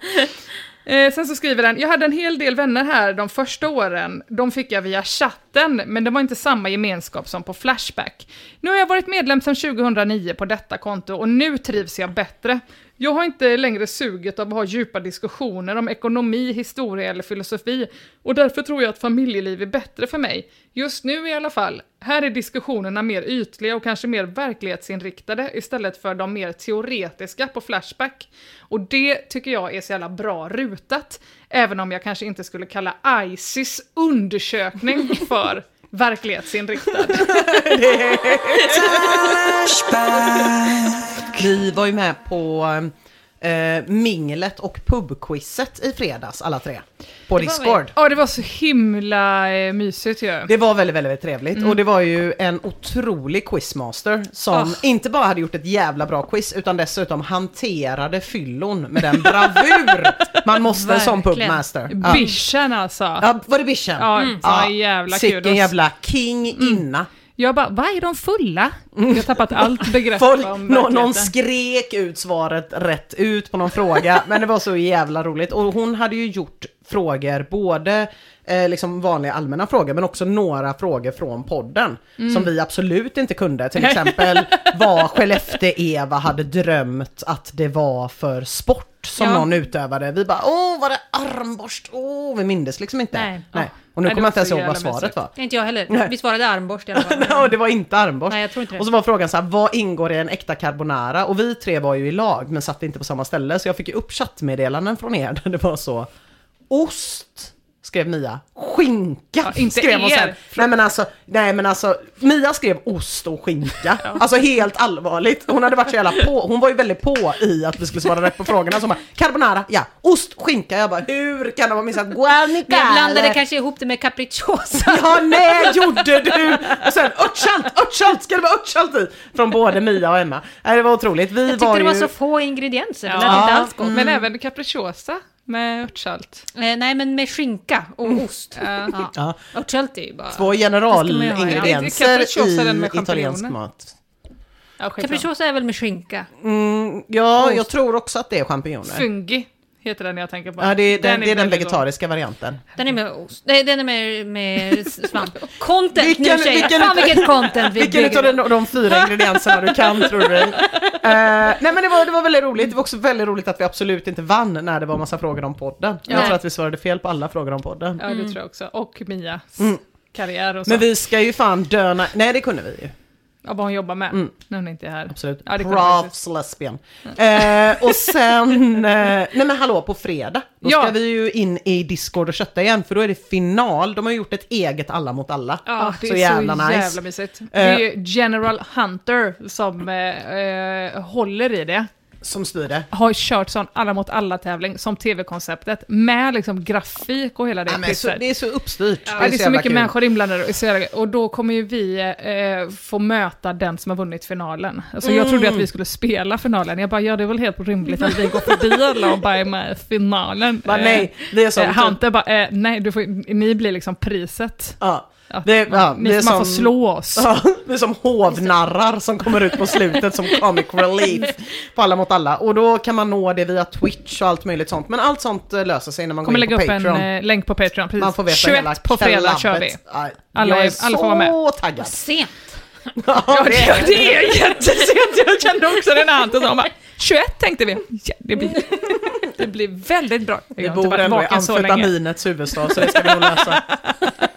Eh, sen så skriver den, jag hade en hel del vänner här de första åren, de fick jag via chatten, men det var inte samma gemenskap som på Flashback. Nu har jag varit medlem sedan 2009 på detta konto och nu trivs jag bättre. Jag har inte längre suget av att ha djupa diskussioner om ekonomi, historia eller filosofi och därför tror jag att familjeliv är bättre för mig. Just nu i alla fall. Här är diskussionerna mer ytliga och kanske mer verklighetsinriktade istället för de mer teoretiska på Flashback. Och det tycker jag är så jävla bra rutat, även om jag kanske inte skulle kalla ICES undersökning [LAUGHS] för verklighetsinriktad. [LAUGHS] Vi var ju med på eh, minglet och pubquizet i fredags alla tre. På var Discord. Ja, det var så himla eh, mysigt ju. Det var väldigt, väldigt, väldigt trevligt Mm. och det var ju en otrolig quizmaster som Ah. inte bara hade gjort ett jävla bra quiz utan dessutom hanterade fyllon med den bravur man måste som pubmaster. Ja. Bischen alltså. Ja, var det Bischen? Ja, mm. ja jävla kul. Sicken jävla king inna. Jag bara, vad är de fulla? Jag har tappat allt begrepp Folk, om nå- någon verkligheten. skrek ut svaret rätt ut på någon fråga, men det var så jävla roligt. Och hon hade ju gjort frågor, både eh, liksom vanliga allmänna frågor, men också några frågor från podden. Mm. Som vi absolut inte kunde. Till exempel [LAUGHS] vad Skellefteå-Eva hade drömt att det var för sport som Ja. någon utövade. Vi bara, åh var det armborst? Åh, vi mindes liksom inte. Nej. Nej. Och nu Nej, kommer jag inte ens ihåg vad svaret var. Inte jag heller. Nej. Vi svarade armborst i alla fall. [LAUGHS] och det var inte armborst. Nej, jag tror inte det. Och så var frågan så här, vad ingår i en äkta carbonara? Och vi tre var ju i lag, men satt inte på samma ställe. Så jag fick ju upp chattmeddelanden från er där det var så, ost, skrev Mia. Skinka, Ja, inte skrev hon er. sen. Nej men alltså, nej men alltså, Mia skrev ost och skinka. Alltså helt allvarligt. Hon hade varit så jävla på, hon var ju väldigt på i att vi skulle svara rätt på frågorna. Så hon bara, carbonara, ja, ost, skinka. Jag bara, hur kan de ha missat guanica? Jag blandade eller? kanske ihop det med capricciosa. Ja, nej, gjorde du! Och sen örtsalt, örtsalt, ska det vara örtsalt i? Från både Mia och Emma. Det var otroligt. Vi Jag tyckte var det var ju... så få ingredienser. Det lät Ja. inte alls gott. Men även capricciosa med örtsalt. Eh, nej, men med skinka och ost. Ja. Ja. Örtsalt är ju bara... två generalingredienser ja. Capricciosa den i med italiensk mat. Ja. Capricciosa är väl med skinka? Mm, ja, jag tror också att det är champinjoner. Fungi heter den jag tänker på. Ja, det är den, det är den vegetariska varianten. Den är med ost. Nej, den är med, med svamp. [LAUGHS] Content Vilken- nu tjejer! vilken- Fan vilket content vi Vilken bygger av de, de fyra [LAUGHS] ingredienserna du kan tror du? Eh, nej men det var, det var väldigt roligt. Det var också väldigt roligt att vi absolut inte vann när det var massa frågor om podden. Jag Nej. tror att vi svarade fel på alla frågor om podden. Ja, det tror jag också. Och Mias Mm. karriär och så. Men vi ska ju fan döna... Nej det kunde vi ju. Ja, vad hon jobbar med. Mm. När hon inte är här. Absolut. Ja, det Profs lesbian. Eh, och sen, [LAUGHS] eh, nej men hallå på fredag, då Ja. ska vi ju in i Discord och kötta igen för då är det final. De har gjort ett eget alla mot alla. Ja, det så är jävla så nice. jävla mysigt. Det är ju General Hunter som eh, eh, håller i det. Som styr det. Har kört sån alla mot alla tävling som tv-konceptet med liksom grafik och hela det Ja, men så, det är så uppstyrt. Ja, det är så jävla mycket kul. människor inblandade och, så då kommer ju vi eh, få möta den som har vunnit finalen. Alltså jag trodde att vi skulle spela finalen, jag bara ja det är väl helt rimligt att vi går förbi [LAUGHS] alla och bara är med i finalen. Bara, Eh, nej, det är som eh, Hunter bara eh, nej, du får, ni blir liksom priset. Ja. Att Det, ja, ni, det är man får slå oss. Ja, det är som hovnarrar som kommer ut på slutet som comic relief på alla mot alla. Och då kan man nå det via Twitch och allt möjligt sånt. Men allt sånt eh, löser sig när man kommer går in lägga på upp Patreon. en eh, länk på Patreon. Precis. Man får veta 21 hela på fredag kör vi. Ja, Alla jag är, är- alla får vara med. så taggad. Sent. [LAUGHS] Ja, Ja, det det, är det är jättesent. Jag kände också den här Hunter som bara 21 tänkte vi. Ja, det, blir, [LAUGHS] det blir väldigt bra. Jag Vi bor ändå i amfetaminets huvudstad så det ska vi nog lösa. [LAUGHS]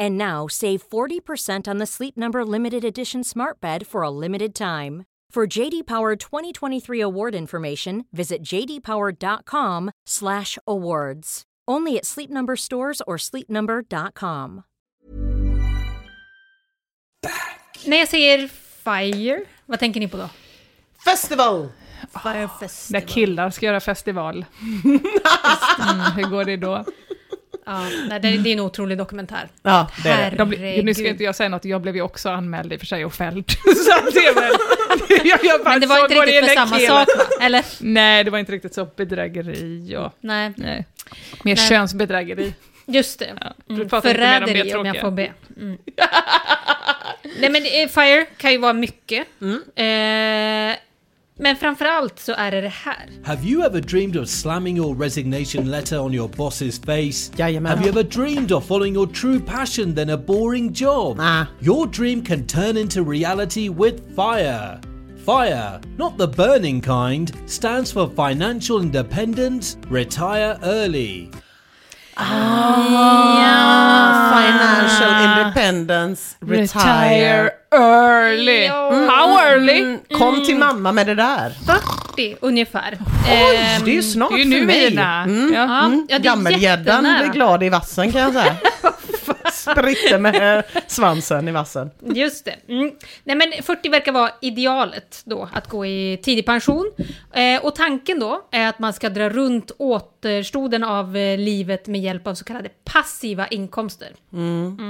And now save 40% on the Sleep Number limited edition Smart Bed for a limited time. For JD Power 2023 award information, visit jdpower.com/awards. Only at Sleep Number stores or sleepnumber.com. När jag säger FIRE, vad tänker ni på då? Festival! Fire När Festival. killar ska göra festival. [LAUGHS] Mm, hur går det då? Ja, nej, det, det är en otrolig dokumentär. Ja, det är det. De, bli- Herregud. nu ska inte jag säga något, jag blev ju också anmäld i och för sig och [LAUGHS] fälld. Så det är väl... [LAUGHS] jag, jag bara, Men det var inte riktigt för den samma killen. sak va? Eller? Nej, det var inte riktigt så bedrägeri och... Nej, Nej. Mer Nej. könsbedrägeri. just det. Ja, du Mm, mer om förräderi om jag får be. Mm. [LAUGHS] Nej men eh, FIRE kan ju vara mycket. Mm. Eh, men framförallt så är det det här. Have you ever dreamed of slamming your resignation letter on your boss's face? Jajamän. Have you ever dreamed of following your true passion than a boring job? Nah. Your dream can turn into reality with FIRE. FIRE, not the burning kind, stands for Financial Independence, Retire Early. Financial independence, retire. early. How early? Mm, kom till mamma med det där. 40 ungefär. Oj, Ehm, det är ju snart det är ju för mig. Mm, Ja. mm. Ja, Gammelgäddan blir glad i vassen kan jag säga. [LAUGHS] Spritter med svansen i vassen. Just det. Mm. Nej men 40 verkar vara idealet då, att gå i tidig pension. Eh, och tanken då är att man ska dra runt återstoden av eh, livet med hjälp av så kallade passiva inkomster.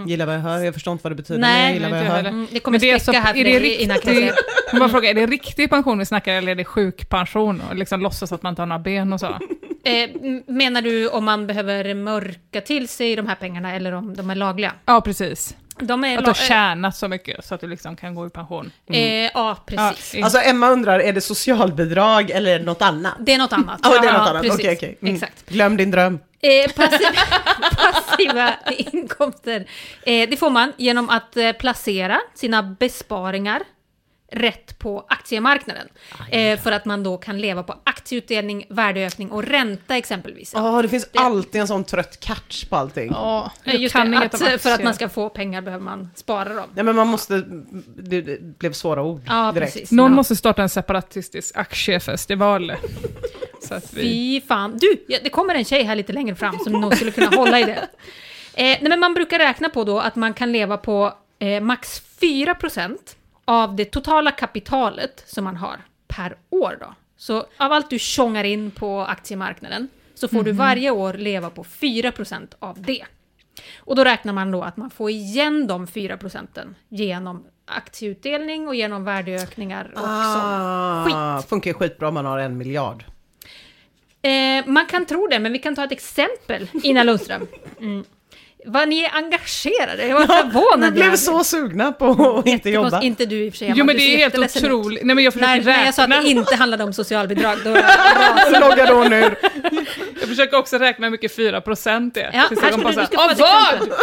Gillar vad jag hör, jag förstår inte vad det betyder. Nej, gillar vad jag hör. heller. Mm, det kommer spricka här för är det dig innan kan säga. Jag fråga, är det riktig pension vi snackar eller är det sjukpension? Och liksom låtsas att man inte har några ben och så? Eh, menar du om man behöver mörka till sig de här pengarna eller om de är lagliga? Ja, precis. De är Att du har tjänat så mycket så att du liksom kan gå i pension. eh, eh, ja, precis. Ja, Alltså Emma undrar, är det socialbidrag eller något annat? Det är något annat. [LAUGHS] Ja, det är något annat. precis. Okej, okej. Mm. Exakt. Glöm din dröm. Eh, passiva, [LAUGHS] passiva inkomster, eh, det får man genom att eh, placera sina besparingar rätt på aktiemarknaden. Eh, för att man då kan leva på aktieutdelning, värdeökning och ränta exempelvis. Ja, det finns alltid en sån trött catch på allting. Ja, jag Just kan det, att, eh, för att man ska få pengar behöver man spara dem. Nej men man måste, det, det blev svåra ord Ja, direkt. precis. Någon Ja. måste starta en separatistisk aktiefestival. [LAUGHS] så att vi... Fy fan. Du, ja, det kommer en tjej här lite längre fram som nog skulle kunna hålla i det. [LAUGHS] Eh, nej, men man brukar räkna på då att man kan leva på eh, max 4% av det totala kapitalet som man har per år då. Så av allt du tjongar in på aktiemarknaden så får du varje år leva på 4% av det. Och då räknar man då att man får igen de 4% genom aktieutdelning och genom värdeökningar och sånt skit. Ah, funkar skitbra om man har en miljard. Eh, man kan tro det, men vi kan ta ett exempel, Ina Lundström. [LAUGHS] Mm. Vad ni är engagerade, jag var förvånad. Vi blev så sugna på att inte jobba. Inte du i och för sig, Jo men det är helt otroligt. Nej men jag försöker När, när jag sa att räkna. det inte handlade om socialbidrag, då... Så loggade hon ur. Jag försöker också räkna hur mycket 4% är. Ja, här ska du, på du ska "Ah, exempel.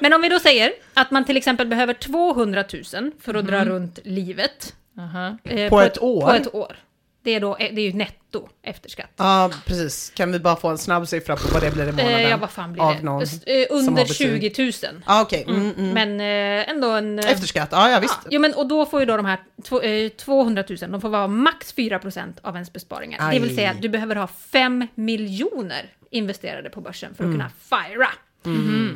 Men om vi då säger att man till exempel behöver 200 000 för att dra runt livet. Aha. eh, På ett år? På ett år. Det är, då, det är ju netto efter skatt. Ja, precis. Kan vi bara få en snabb siffra på vad det blir i månaden? Eh, ja, vad fan blir av det? Någon Eh, under har betyg. 20 000. Ja, okej. Mm, mm. Men eh, ändå en... eh, Efter skatt, ja, ja visst. Ja, men och då får ju då de här två, eh, 200 000, de får vara max 4% av ens besparingar. Det vill Aj. säga att du behöver ha 5 miljoner investerade på börsen för att Mm. kunna fira.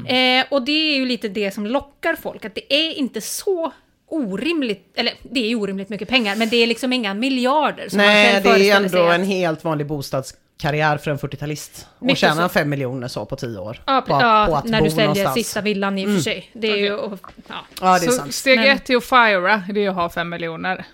Eh, och det är ju lite det som lockar folk, att det är inte så orimligt, eller det är orimligt mycket pengar, men det är liksom inga miljarder som man Nej, själv det är ändå att- en helt vanlig bostadskarriär för en 40-talist. Och tjäna så. fem miljoner så på tio år. Ja, på, ja på att när bo du säljer någonstans. sista villan i och för sig. Det är ju... och- Ja. Ja, det är Så sant. steg Men- ett till att fira, det är att ha fem miljoner.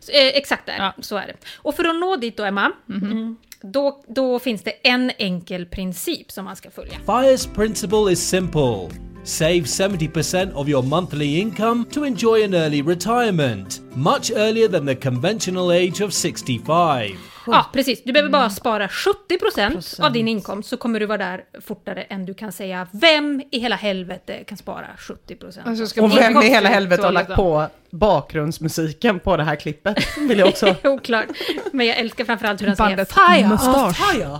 Så, eh, exakt där, så är det. Och för att nå dit då, Emma, mm, då, då finns det en enkel princip som man ska följa. FIRE's principle is simple. Save 70% of your monthly income to enjoy an early retirement, much earlier than the conventional age of 65. Ja, precis. Du behöver bara spara 70% av din inkomst så kommer du vara där fortare än du kan säga vem i hela helvete kan spara 70%. Alltså, ska Och vem i hela helvete har lagt liksom. på bakgrundsmusiken på det här klippet? Vill jag också. [LAUGHS] Oklart. Men jag älskar framförallt hur Bandet säger FIRE. Mustasch. Eh,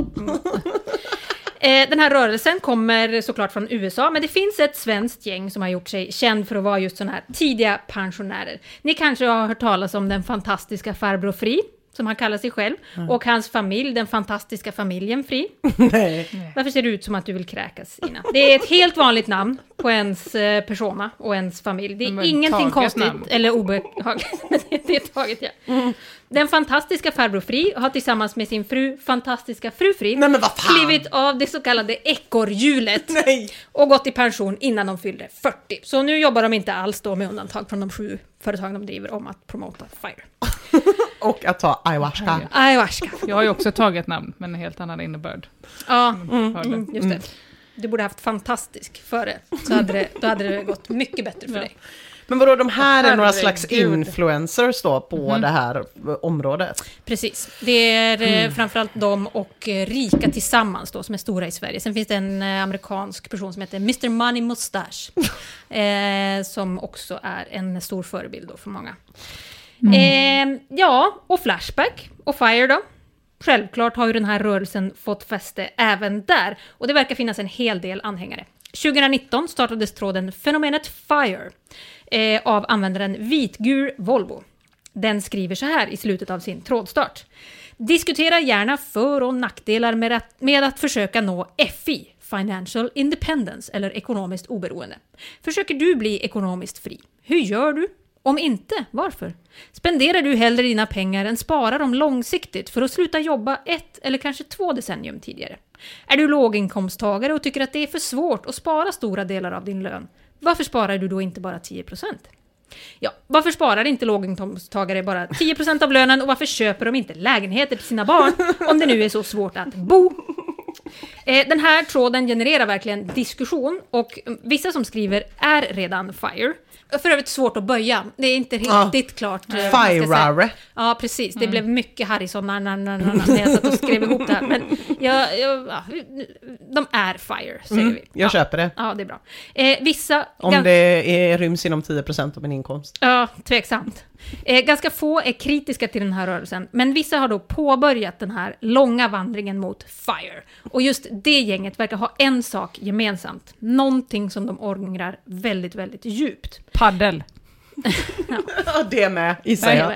den här rörelsen kommer såklart från USA, men det finns ett svenskt gäng som har gjort sig känd för att vara just sådana här tidiga pensionärer. Ni kanske har hört talas om den fantastiska Farbror Fri, som han kallar sig själv, Mm. och hans familj, den fantastiska familjen Fri. [LAUGHS] Nej. Varför ser det ut som att du vill kräkas, Ina? Det är ett helt vanligt namn på ens eh, persona och ens familj. Det är Men ingenting konstigt namn. eller obehagligt. Men [LAUGHS] det- är taget, ja. Den fantastiska farbror Fri har tillsammans med sin fru, fantastiska fru Fri, Nej, men vad fan! klivit av det så kallade ekorrhjulet [LAUGHS] och gått i pension innan de fyllde 40. Så nu jobbar de inte alls då med undantag från de sju företag de driver om att promota FIRE. [LAUGHS] Och att ta ayahuasca. Ayahuasca. Jag har ju också tagit namn, men en helt annan innebörd. Ja, Mm. mm, just det. Du borde haft fantastisk före, så hade det, då hade det gått mycket bättre för dig. Men vadå, de här är några slags influencers då på Mhm. det här området? Precis. Det är eh, Mm. framförallt de och eh, rika tillsammans då som är stora i Sverige. Sen finns det en eh, amerikansk person som heter Mr Money Mustache. [LAUGHS] eh, som också är en stor förebild då för många. Eh, ja, och Flashback och FIRE då. Självklart har ju den här rörelsen fått fäste även där. Och det verkar finnas en hel del anhängare. 2019 startades tråden Fenomenet FIRE eh, av användaren Vitgur Volvo. Den skriver så här i slutet av sin trådstart. Diskutera gärna för och nackdelar med att, med att försöka nå FI, Financial Independence, eller ekonomiskt oberoende. Försöker du bli ekonomiskt fri? Hur gör du? Om inte, varför? Spenderar du hellre dina pengar än sparar dem långsiktigt för att sluta jobba ett eller kanske två decennium tidigare? Är du låginkomsttagare och tycker att det är för svårt att spara stora delar av din lön? Varför sparar du då inte bara 10%? Ja, varför sparar inte låginkomsttagare bara 10% av lönen och varför köper de inte lägenheter till sina barn om det nu är så svårt att bo? Eh, den här tråden genererar verkligen diskussion och vissa som skriver är redan FIRE. För övrigt svårt att böja. Det är inte Ja. riktigt klart. eh. Firare. Ja, precis. Det Mm. blev mycket Harrison när jag satt och skrev ihop det här. Men jag, jag, ja, de är FIRE, säger Mm, vi. jag ja. köper det. Ja, det är bra. Eh, vissa... Om det är, ryms inom 10% av min inkomst. Ja, tveksamt. Eh, ganska få är kritiska till den här rörelsen, men vissa har då påbörjat den här långa vandringen mot FIRE. Och just det gänget verkar ha en sak gemensamt. Någonting som de ångrar väldigt, väldigt djupt. Paddel. [LAUGHS] Ja, det med, gissar jag.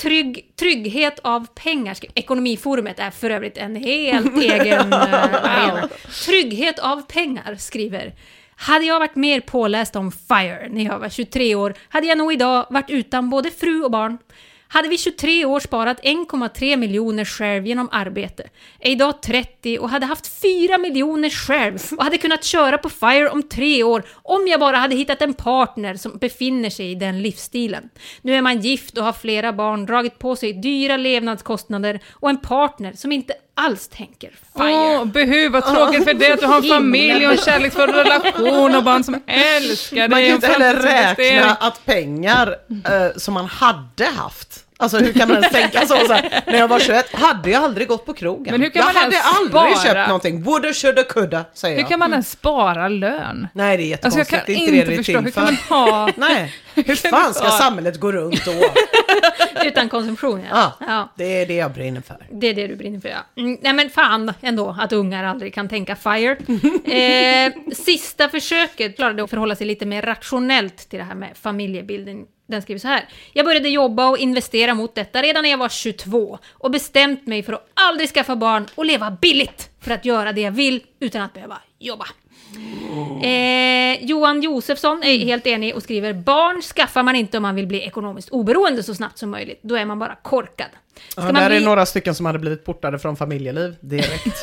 Trygg, trygghet av pengar. Ekonomiforumet är för övrigt en helt [LAUGHS] egen eh, arena. Trygghet av pengar skriver hade jag varit mer påläst om FIRE när jag var 23 år hade jag nog idag varit utan både fru och barn. Hade vi 23 år sparat 1,3 miljoner själv genom arbete, är idag 30 och hade haft 4 miljoner själv och hade kunnat köra på FIRE om tre år om jag bara hade hittat en partner som befinner sig i den livsstilen. Nu är man gift och har flera barn, dragit på sig dyra levnadskostnader och en partner som inte alls tänker FIRE. Åh, buhu, vad tråkigt för dig att du har en familj och en kärleksfull relation och barn som älskar dig. Man kan inte heller räkna att pengar eh, som man hade haft Alltså hur kan man ens tänka så? så här, när jag var 21 hade jag aldrig gått på krogen. Men hur kan jag man hade ens aldrig spara? köpt någonting. Woulda, shoulda, coulda, säger Hur jag. kan man ens spara lön? Nej, det är Alltså jag jättekonstigt. kan det är inte, inte förstå, hur kan man ha... Nej, [LAUGHS] hur fan ska samhället gå runt då? [LAUGHS] Utan konsumtion, ja. Ja, ja. det är det jag brinner för. Det är det du brinner för, ja. Mm, nej men fan ändå att ungar aldrig kan tänka FIRE. [LAUGHS] Eh, sista försöket klarade att förhålla sig lite mer rationellt till det här med familjebildning. Den skriver så här. Jag började jobba och investera mot detta redan när jag var 22 och bestämt mig för att aldrig skaffa barn och leva billigt för att göra det jag vill utan att behöva jobba. Eh, Johan Josefsson är helt enig och skriver barn skaffar man inte om man vill bli ekonomiskt oberoende så snabbt som möjligt. Då är man bara korkad. Ska Ja, där bli- är några stycken som hade blivit portade från familjeliv direkt. [LAUGHS]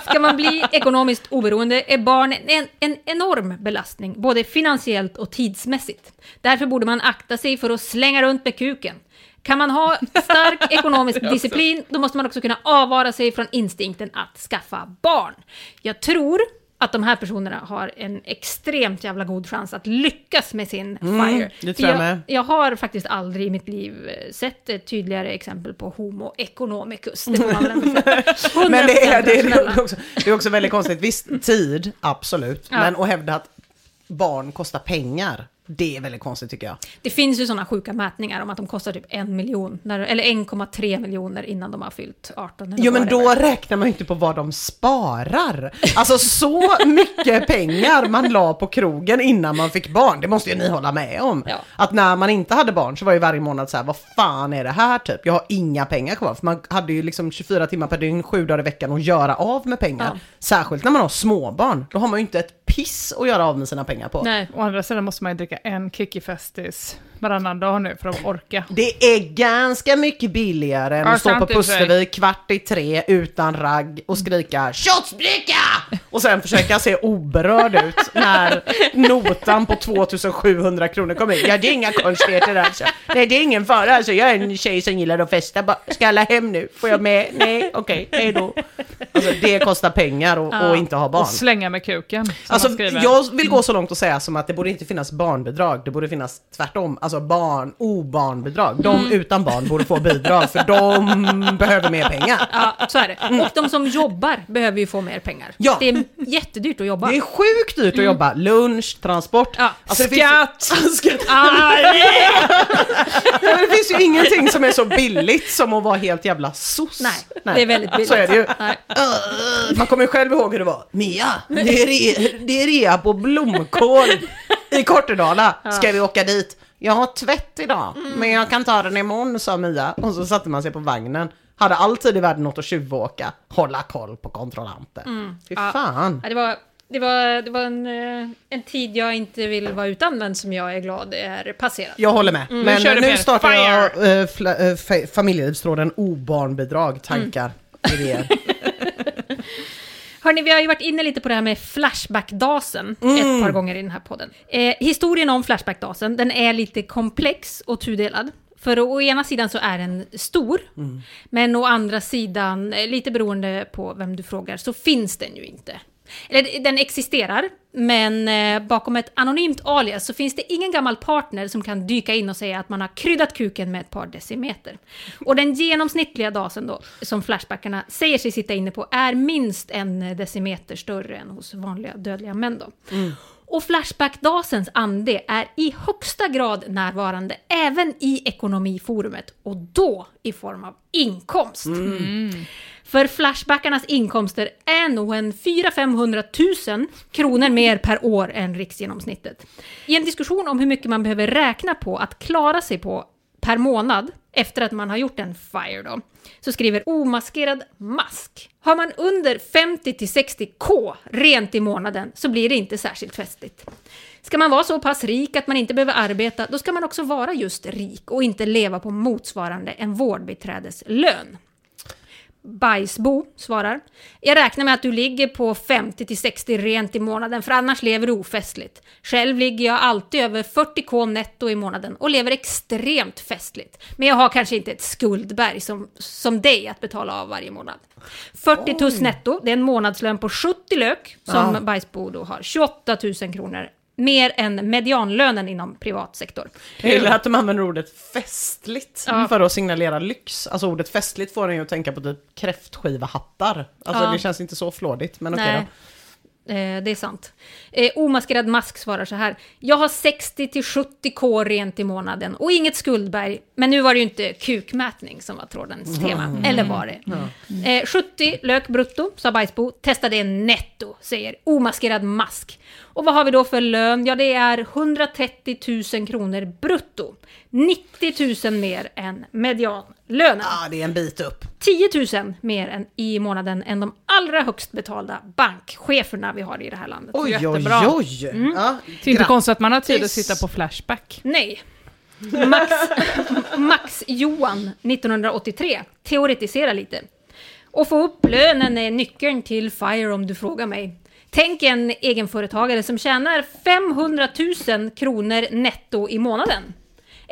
Ska man bli ekonomiskt oberoende är barn en, en enorm belastning, både finansiellt och tidsmässigt. Därför borde man akta sig för att slänga runt med kuken. Kan man ha stark [LAUGHS] ekonomisk disciplin, då måste man också kunna avvara sig från instinkten att skaffa barn. Jag tror att de här personerna har en extremt jävla god chans att lyckas med sin Mm, FIRE. det tror jag med. jag har faktiskt aldrig i mitt liv eh, sett ett tydligare exempel på homo economicus. Det får man väl ändå säga. 100% [LAUGHS] Men det är, det, är, det, är också, det är också väldigt konstigt. Visst, tid, absolut. Ja. Men att hävda att barn kostar pengar, Det är väldigt konstigt tycker jag. Det finns ju sådana sjuka mätningar om att de kostar typ en miljon, när, eller 1,3 miljoner innan de har fyllt 18. eller Jo men då räknar man ju inte på vad de sparar. Alltså så mycket pengar man la på krogen innan man fick barn, det måste ju ni hålla med om. Att när man inte hade barn så var ju varje månad så här, vad fan är det här typ? Jag har inga pengar kvar. För man hade ju liksom 24 timmar per dygn, sju dagar i veckan att göra av med pengar. Ja. Särskilt när man har småbarn, då har man ju inte ett piss att göra av med sina pengar på. Nej. Å andra sidan måste man ju dricka en Kikki Festis varannan dag nu för att orka. Det är ganska mycket billigare än Ja, att stå på. Pustervik kvart i tre utan ragg och skrika shotsbricka! Och sen försöka se oberörd ut när notan på 2700 kronor kommer in. Ja, det är inga konstigheter alltså. Nej, det är ingen fara alltså. Jag är en tjej som gillar att festa. Bara, Ska alla hem nu? Får jag med? Nej, okej, hej då. Alltså, det kostar pengar och, och inte ha barn. Och slänga med kuken, Alltså, jag vill gå så långt och säga som att det borde inte finnas barnbidrag, det borde finnas tvärtom, alltså barn, obarnbidrag. De Mm. utan barn borde få bidrag för de behöver mer pengar. Ja, så är det. Och de som jobbar behöver ju få mer pengar. Ja. Det är jättedyrt att jobba. Det är sjukt dyrt att Mm. jobba, lunch, transport. Alltså, det finns- Skatt! [LAUGHS] Skatt! [LAUGHS] Ah, Ja, men det finns ju ingenting som är så billigt som att vara helt jävla soss. Nej, det är väldigt billigt. Så är det ju. Nej. Uh, Man kommer ju själv ihåg hur det var. Mia, det är, re, det är rea på blomkål i Kortedala. Ska vi åka dit? Jag har tvätt idag, men jag kan ta den imorgon, sa Mia. Och så satte man sig på vagnen. Hade alltid i världen något att tjuvåka. Hålla koll på kontrollanter. Mm. Fy Ja. fan. Ja, det var, det var, det var en, eh, en tid jag inte vill vara utan, men som jag är glad är passerad. Jag håller med. Mm. Men nu mer startar jag äh, fla, äh, fa- familjelivstråden obarnbidrag, tankar, idéer. [LAUGHS] Hörni, vi har ju varit inne lite på det här med Flashback-dasen Mm. ett par gånger i den här podden. Eh, historien om Flashback-dasen, den är lite komplex och tudelad. För å ena sidan så är den stor, men å andra sidan, eh, lite beroende på vem du frågar, så finns den ju inte. Eller den existerar, men eh, bakom ett anonymt alias så finns det ingen gammal partner som kan dyka in och säga att man har kryddat kuken med ett par decimeter. Och den genomsnittliga dasen då, som Flashbackarna säger sig sitta inne på, är minst en decimeter större än hos vanliga dödliga män då. Och Flashback-dasens ande är i högsta grad närvarande även i ekonomiforumet och då i form av inkomst. För Flashbackarnas inkomster är nog en 400 000 kronor mer per år än riksgenomsnittet. I en diskussion om hur mycket man behöver räkna på att klara sig på per månad efter att man har gjort en FIRE då, så skriver omaskerad mask. Har man under 50 till 60 K rent i månaden så blir det inte särskilt festligt. Ska man vara så pass rik att man inte behöver arbeta, då ska man också vara just rik och inte leva på motsvarande en vårdbiträdeslön. Bajsbo svarar. Jag räknar med att du ligger på 50 till 60 rent i månaden för annars lever du ofestligt. Själv ligger jag alltid över 40k netto i månaden och lever extremt festligt. Men jag har kanske inte ett skuldberg som, som dig att betala av varje månad. 40 tuss netto, det är en månadslön på 70 lök som Ja. Bajsbo då har. 28 000 kronor. Mer än medianlönen inom privat sektor. Jag gillar att de använder ordet festligt Ja. för att signalera lyx. Alltså ordet festligt får en ju att tänka på typ kräftskivahattar. Alltså Ja. det känns inte så flådigt, men okej Nej. då. Eh, det är sant. Eh, omaskerad mask svarar så här. Jag har 60 till 70 k rent i månaden och inget skuldberg. Men nu var det ju inte kukmätning som var trådens tema. Mm. Eller var det? Eh, 70 lök brutto, sa Bajsbo. Testa det netto, säger omaskerad mask. Och vad har vi då för lön? Ja, det är 130 000 kronor brutto. 90 000 mer än medianlönen. Ja, det är en bit upp. 10 000 mer än i månaden än de allra högst betalda bankcheferna vi har i det här landet. Oj, oj, Jättebra. oj! Mm. Ja, Det är inte konstigt att man har tid att sitta på Flashback. Nej. Max, Max Johan 1983 teoretiserar lite. Och få upp lönen är nyckeln till FIRE om du frågar mig. Tänk en egenföretagare som tjänar 500 000 kronor netto i månaden.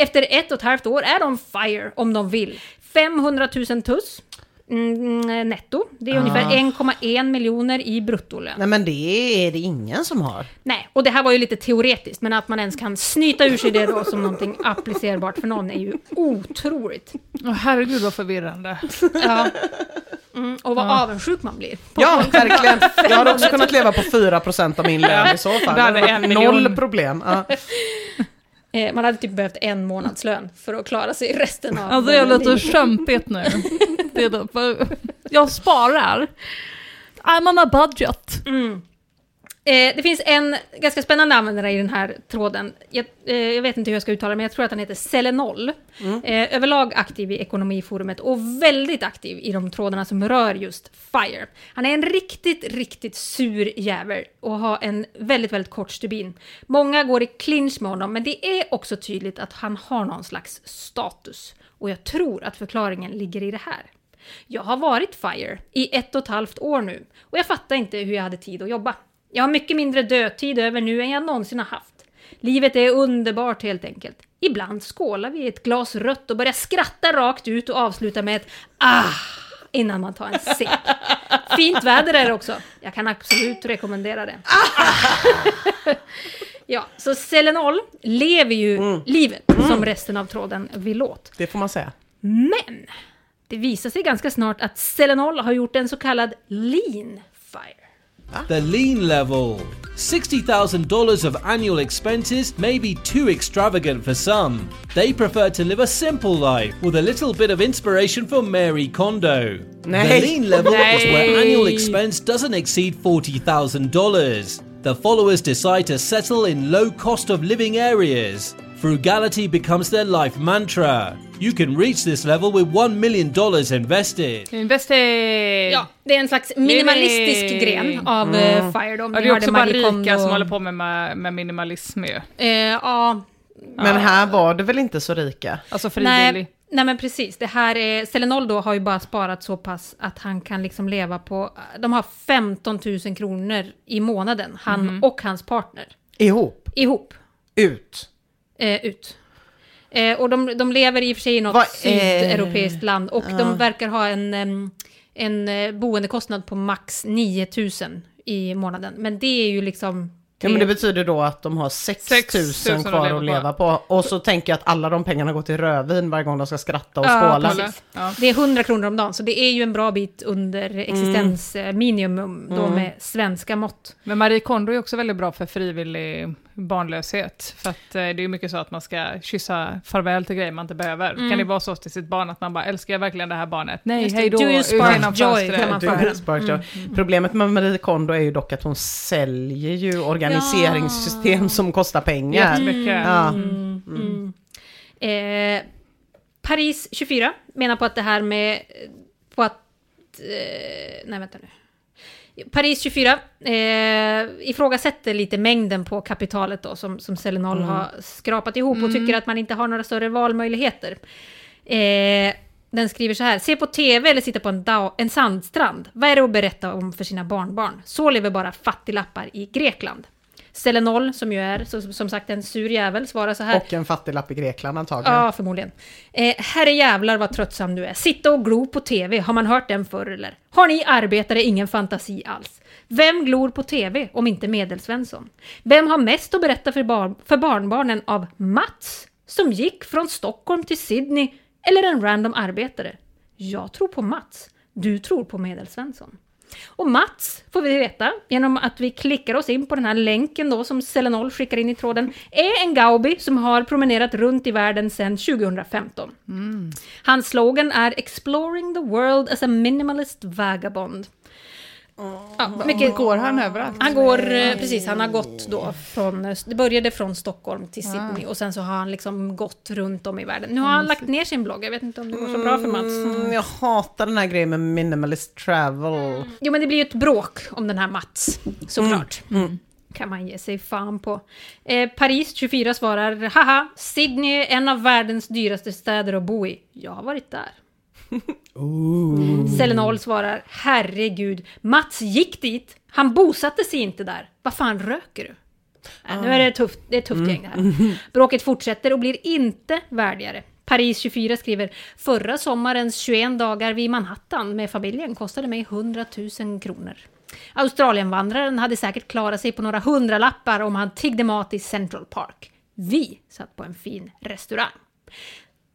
Efter ett och ett halvt år är de FIRE om de vill. 500 000 tuss mm, netto. Det är Ah. ungefär 1,1 miljoner i bruttolön. Nej men det är det ingen som har. Nej, och det här var ju lite teoretiskt, men att man ens kan snyta ur sig det då som någonting [LAUGHS] applicerbart för någon är ju otroligt. Åh herregud vad förvirrande. [LAUGHS] Ja. Mm, och vad Ja. avundsjuk man blir. på Ja, folk. verkligen. [LAUGHS] Jag hade också kunnat leva på 4% av min lön i så fall. Det hade varit Noll problem. Ja. Eh, man hade typ behövt en månadslön för att klara sig resten av... Alltså [LAUGHS] det är lite livet. kämpigt nu. Det är för jag sparar. I'm on a budget. Mm. Eh, det finns en ganska spännande användare i den här tråden. Jag, eh, jag vet inte hur jag ska uttala det, men jag tror att han heter Selenol. Mm. Eh, överlag aktiv i ekonomiforumet och väldigt aktiv i de trådarna som rör just FIRE. Han är en riktigt, riktigt sur jävel och har en väldigt, väldigt kort stubin. Många går i clinch med honom, men det är också tydligt att han har någon slags status. Och jag tror att förklaringen ligger i det här. Jag har varit FIRE i ett och ett halvt år nu och jag fattar inte hur jag hade tid att jobba. Jag har mycket mindre dödtid över nu än jag någonsin har haft. Livet är underbart helt enkelt. Ibland skålar vi i ett glas rött och börjar skratta rakt ut och avsluta med ett ah innan man tar en sipp. Fint väder är det också. Jag kan absolut rekommendera det. [LAUGHS] ja, så Selenol lever ju livet som resten av tråden vill åt. Det får man säga. Men det visar sig ganska snart att Selenol har gjort en så kallad lean fire. The lean level. $60,000 of annual expenses may be too extravagant for some. They prefer to live a simple life with a little bit of inspiration from Mary Kondo. The lean level is where annual expense doesn't exceed $40,000. The followers decide to settle in low cost of living areas. Frugality becomes their life mantra. You can reach this level with $1 million invested. Invested! Ja, det är en slags minimalistisk Yay. gren av Mm. mm. Fire. Då. Ja, det är också bara rika som håller på med, med, med minimalism ju. Eh, ja. Men här var det väl inte så rika? Alltså Nej, nej men precis, det här är, Selenol då har ju bara sparat så pass att han kan liksom leva på, de har 15 000 kronor i månaden, han Mhm. och hans partner. Ihop? Ihop. Ut? Eh, ut. Eh, och de, de lever i och för sig i något Vad är- sydeuropeiskt land och Ja. de verkar ha en, en eh, boendekostnad på max 9 000 i månaden. Men det är ju liksom... Ja men det betyder då att de har 6 6 000 000 att kvar leva att leva på. Och så tänker jag att alla de pengarna går till rödvin varje gång de ska skratta och Ja, skåla. precis. Det är 100 kronor om dagen, så det är ju en bra bit under existensminimum då Mm. med svenska mått. Men Marie Kondo är också väldigt bra för frivillig barnlöshet. För att eh, det är ju mycket så att man ska kyssa farväl till grejer man inte behöver. Mm. Kan det vara så till sitt barn att man bara, älskar jag verkligen det här barnet? Nej, hej då, Do you ut spark genom joy, fönstret. Joy. Mm. Problemet med Marie Kondo är ju dock att hon säljer ju organiseringssystem som kostar pengar. Jättemycket. Ja. Mm. Mm. Eh, Paris 24 menar på att det här med... På att... Eh, nej, vänta nu. Paris 24 eh, ifrågasätter lite mängden på kapitalet då som, som Selenol Mm. har skrapat ihop och Mm. tycker att man inte har några större valmöjligheter. Eh, den skriver så här, se på TV eller sitta på en, en sandstrand. Vad är det att berätta om för sina barnbarn? Så lever bara fattiglappar i Grekland. Selenol, som ju är så, som sagt en sur jävel, svarar så här. Och en fattiglapp i Grekland antagligen. Ja, förmodligen. Eh, herre jävlar vad tröttsam du är. Sitta och glo på TV, har man hört den förr eller? Har ni arbetare ingen fantasi alls? Vem glor på TV om inte Medelsvensson? Vem har mest att berätta för, bar- för barnbarnen av Mats, som gick från Stockholm till Sydney, eller en random arbetare? Jag tror på Mats. Du tror på Medelsvensson. Och Mats, får vi veta, genom att vi klickar oss in på den här länken då som Selenol skickar in i tråden, är en Gaubi som har promenerat runt i världen sedan 2015. Hans slogan är “Exploring the world as a minimalist vagabond”. Ja, mycket, Går han överallt? Han går, eh, precis, han har gått då från, det började från Stockholm till Sydney och sen så har han liksom gått runt om i världen. Nu har han lagt ner sin blogg, jag vet inte om det går så bra för Mats. Mm, jag hatar den här grejen med minimalist travel. Jo men det blir ju ett bråk om den här Mats, såklart. Mm. Kan man ge sig fan på. Eh, Paris 24 svarar, haha, Sydney är en av världens dyraste städer att bo i. Jag har varit där. Selenol svarar, herregud, Mats gick dit, han bosatte sig inte där. Vad fan röker du? Äh, nu är det tufft, det är ett tufft gäng det här. [LAUGHS] Bråket fortsätter och blir inte värdigare. Paris 24 skriver, förra sommarens 21 dagar vid Manhattan med familjen kostade mig 100 000 kronor. Australienvandraren hade säkert klarat sig på några hundralappar om han tiggde mat i Central Park. Vi satt på en fin restaurang.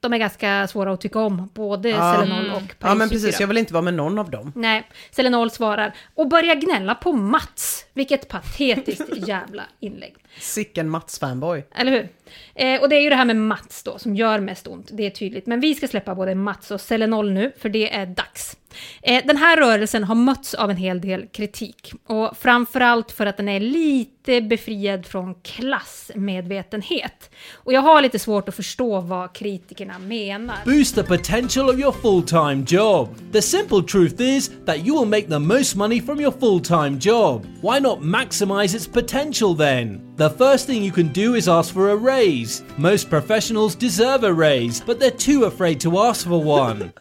De är ganska svåra att tycka om, både Ja. Selenol och Paris Ja men precis, 24. jag vill inte vara med någon av dem. Nej, Selenol svarar och börjar gnälla på Mats. Vilket patetiskt [LAUGHS] jävla inlägg. Sicken Mats-fanboy. Eller hur? Eh, och det är ju det här med Mats då som gör mest ont, det är tydligt. Men vi ska släppa både Mats och Selenol nu, för det är dags. Eh, den här rörelsen har mötts av en hel del kritik. Och framförallt för att den är lite befriad från klassmedvetenhet. Och jag har lite svårt att förstå vad kritikerna menar. Boost the potential of your full time job. The simple truth is that you will make the most money from your full time job. Why not maximize its potential then? The first thing you can do is ask for a raise. Most professionals deserve a raise, but they're too afraid to ask for one.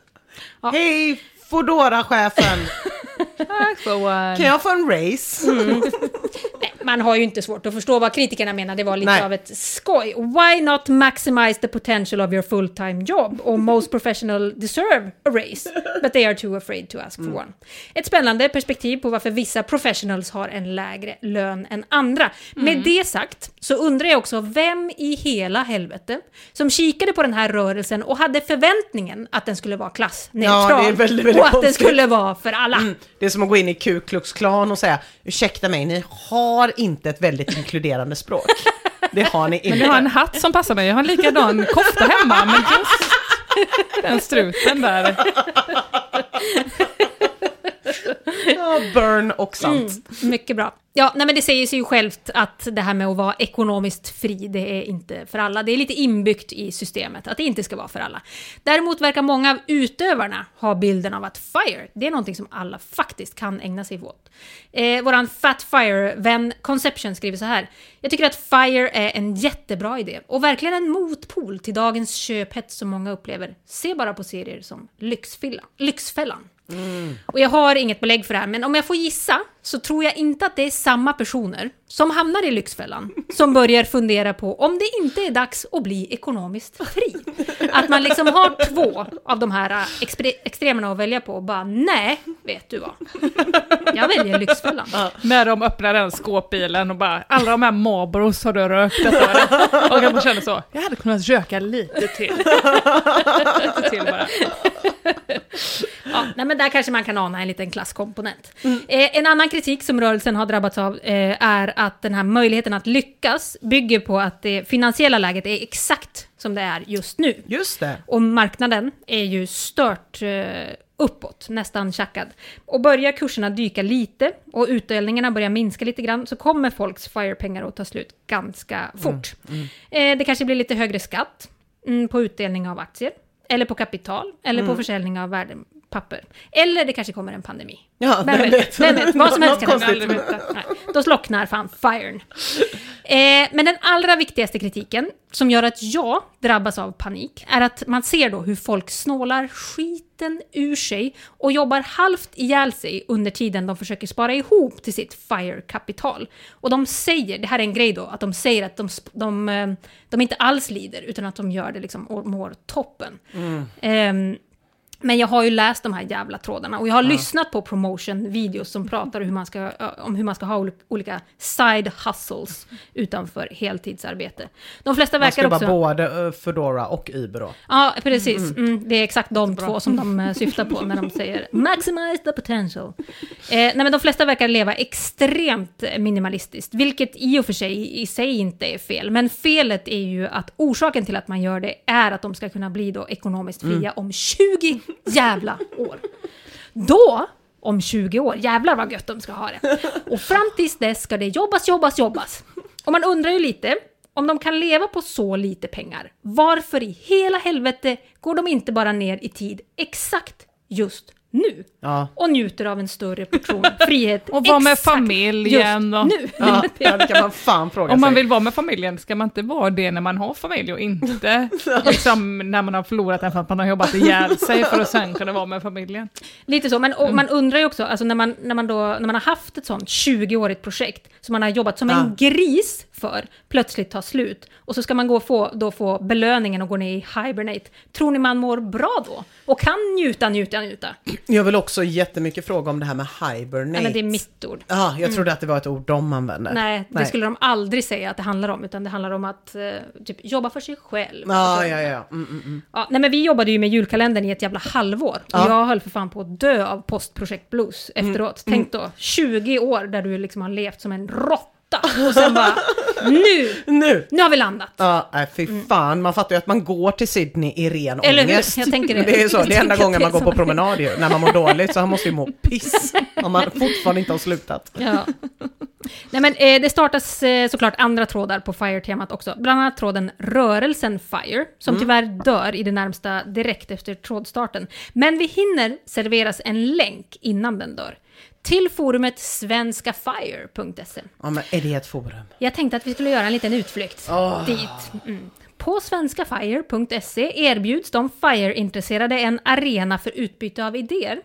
[LAUGHS] Hej Foodora-chefen! [LAUGHS] Kan jag få en race? Mm. Nej, man har ju inte svårt att förstå vad kritikerna menar, det var lite Nej. av ett skoj. Why not maximize the potential of your full-time job? Och most professional deserve a raise, but they are too afraid to ask for Mm. one. Ett spännande perspektiv på varför vissa professionals har en lägre lön än andra. Med Mm. det sagt så undrar jag också vem i hela helvete som kikade på den här rörelsen och hade förväntningen att den skulle vara klassneutral. Ja, väldigt, väldigt och att den konstigt. skulle vara för alla. Mm, det är som att gå in i Ku Klux Klan och säga ursäkta mig, ni har inte ett väldigt inkluderande språk. Det har ni inte. Men du har en hatt som passar mig. Jag har en likadan kofta hemma, men just den struten där. Ja, burn och sant. Mm, mycket bra. Ja, nej men det säger sig ju självt att det här med att vara ekonomiskt fri, det är inte för alla. Det är lite inbyggt i systemet att det inte ska vara för alla. Däremot verkar många av utövarna ha bilden av att FIRE, det är någonting som alla faktiskt kan ägna sig åt. Eh, våran Fat Fire-vän Conception skriver så här. Jag tycker att FIRE är en jättebra idé och verkligen en motpol till dagens köphets som många upplever. Se bara på serier som Lyxfällan. Mm. Och jag har inget belägg för det här, men om jag får gissa så tror jag inte att det är samma personer som hamnar i Lyxfällan som börjar fundera på om det inte är dags att bli ekonomiskt fri. Att man liksom har två av de här äh, extremerna att välja på och bara nej, vet du vad? Jag väljer Lyxfällan. När de öppnar den skåpbilen och bara, alla de här Marlboros har du rökt detta året?" Och bara känner så, jag hade kunnat röka lite till. lite till bara. Ja, nej, men där kanske man kan ana en liten klasskomponent. Eh, en annan kritik som rörelsen har drabbats av eh, är att den här möjligheten att lyckas bygger på att det finansiella läget är exakt som det är just nu. Just det. Och marknaden är ju stört eh, uppåt, nästan tjackad. Och börjar kurserna dyka lite och utdelningarna börjar minska lite grann så kommer folks FIRE-pengar att ta slut ganska fort. Eh, det kanske blir lite högre skatt mm, på utdelning av aktier, eller på kapital, eller på Mm. försäljning av värdepapper. Eller det kanske kommer en pandemi. Ja, vem, vet? Vem vet? Vad som helst kan hända. Då slocknar fan firen. Eh, men den allra viktigaste kritiken, som gör att jag drabbas av panik, är att man ser då hur folk snålar skiten ur sig och jobbar halvt ihjäl sig under tiden de försöker spara ihop till sitt FIRE-kapital. Och de säger, det här är en grej då, att de säger att de, de, eh, de inte alls lider, utan att de gör det liksom och mår toppen. Ehm, men jag har ju läst de här jävla trådarna och jag har Ja. lyssnat på promotion-videos som pratar hur man ska, om hur man ska ha ol- olika side hustles utanför heltidsarbete. De flesta Man ska verkar jobba också... både eh, Foodora och Uber då. Ja, precis. Mm. Mm, det är exakt de två som de eh, syftar på när de säger [LAUGHS] “maximize the potential”. Eh, nej, men de flesta verkar leva extremt minimalistiskt, vilket i och för sig i sig inte är fel. Men felet är ju att orsaken till att man gör det är att de ska kunna bli då ekonomiskt fria Mm. om 20 jävla år. Då, om 20 år, jävlar vad gött de ska ha det. Och fram tills dess ska det jobbas, jobbas, jobbas. Och man undrar ju lite, om de kan leva på så lite pengar, varför i hela helvete går de inte bara ner i tid exakt just nu? Ja. Och njuter av en större portion [LAUGHS] frihet. Och vara med familjen. just Och, nu. Ja, [LAUGHS] ja, det kan man fan fråga Om man sig. vill vara med familjen, ska man inte vara det när man har familj och inte [LAUGHS] liksom, när man har förlorat den för att man har jobbat ihjäl sig för att sen kunna vara med familjen? Lite så, men och man undrar ju också, alltså när man, när, man då, när man har haft ett sånt 20-årigt projekt, som man har jobbat som en Ja. gris för plötsligt tar slut och så ska man gå få, då få belöningen och gå ner i hibernate. Tror ni man mår bra då? Och kan njuta, njuta, njuta? Jag vill också jättemycket fråga om det här med hibernate. Nej, men det är mitt ord. Ja, jag Mm. trodde att det var ett ord de använde. Nej, det skulle de aldrig säga att det handlar om, utan det handlar om att eh, typ, jobba för sig själv. Ja, ja, ja. Mm, mm, mm. Ja, nej men vi jobbade ju med julkalendern i ett jävla halvår. Och Ja. jag höll för fan på att dö av postprojekt blues efteråt. Mm. Tänk då, 20 år där du liksom har levt som en råtta. Och sen bara, nu, [LAUGHS] nu, nu har vi landat. Ja, nej, fy fan. Man fattar ju att man går till Sydney i ren Eller hur? ångest. Jag tänker [LAUGHS] det. Men det är så, Jag det är enda tänker gången man går på promenad ju. När man mår dåligt så han måste ju må piss. Om man fortfarande inte har slutat. Ja. Nej men eh, det startas eh, såklart andra trådar på FIRE-temat också. Bland annat tråden Rörelsen FIRE, som Mm. tyvärr dör i det närmsta direkt efter trådstarten. Men vi hinner serveras en länk innan den dör. Till forumet svenskafire.se. Ja, men är det ett forum? Jag tänkte att vi skulle göra en liten utflykt Åh. dit. Mm. På svenskafire.se erbjuds de FIRE-intresserade en arena för utbyte av idéer.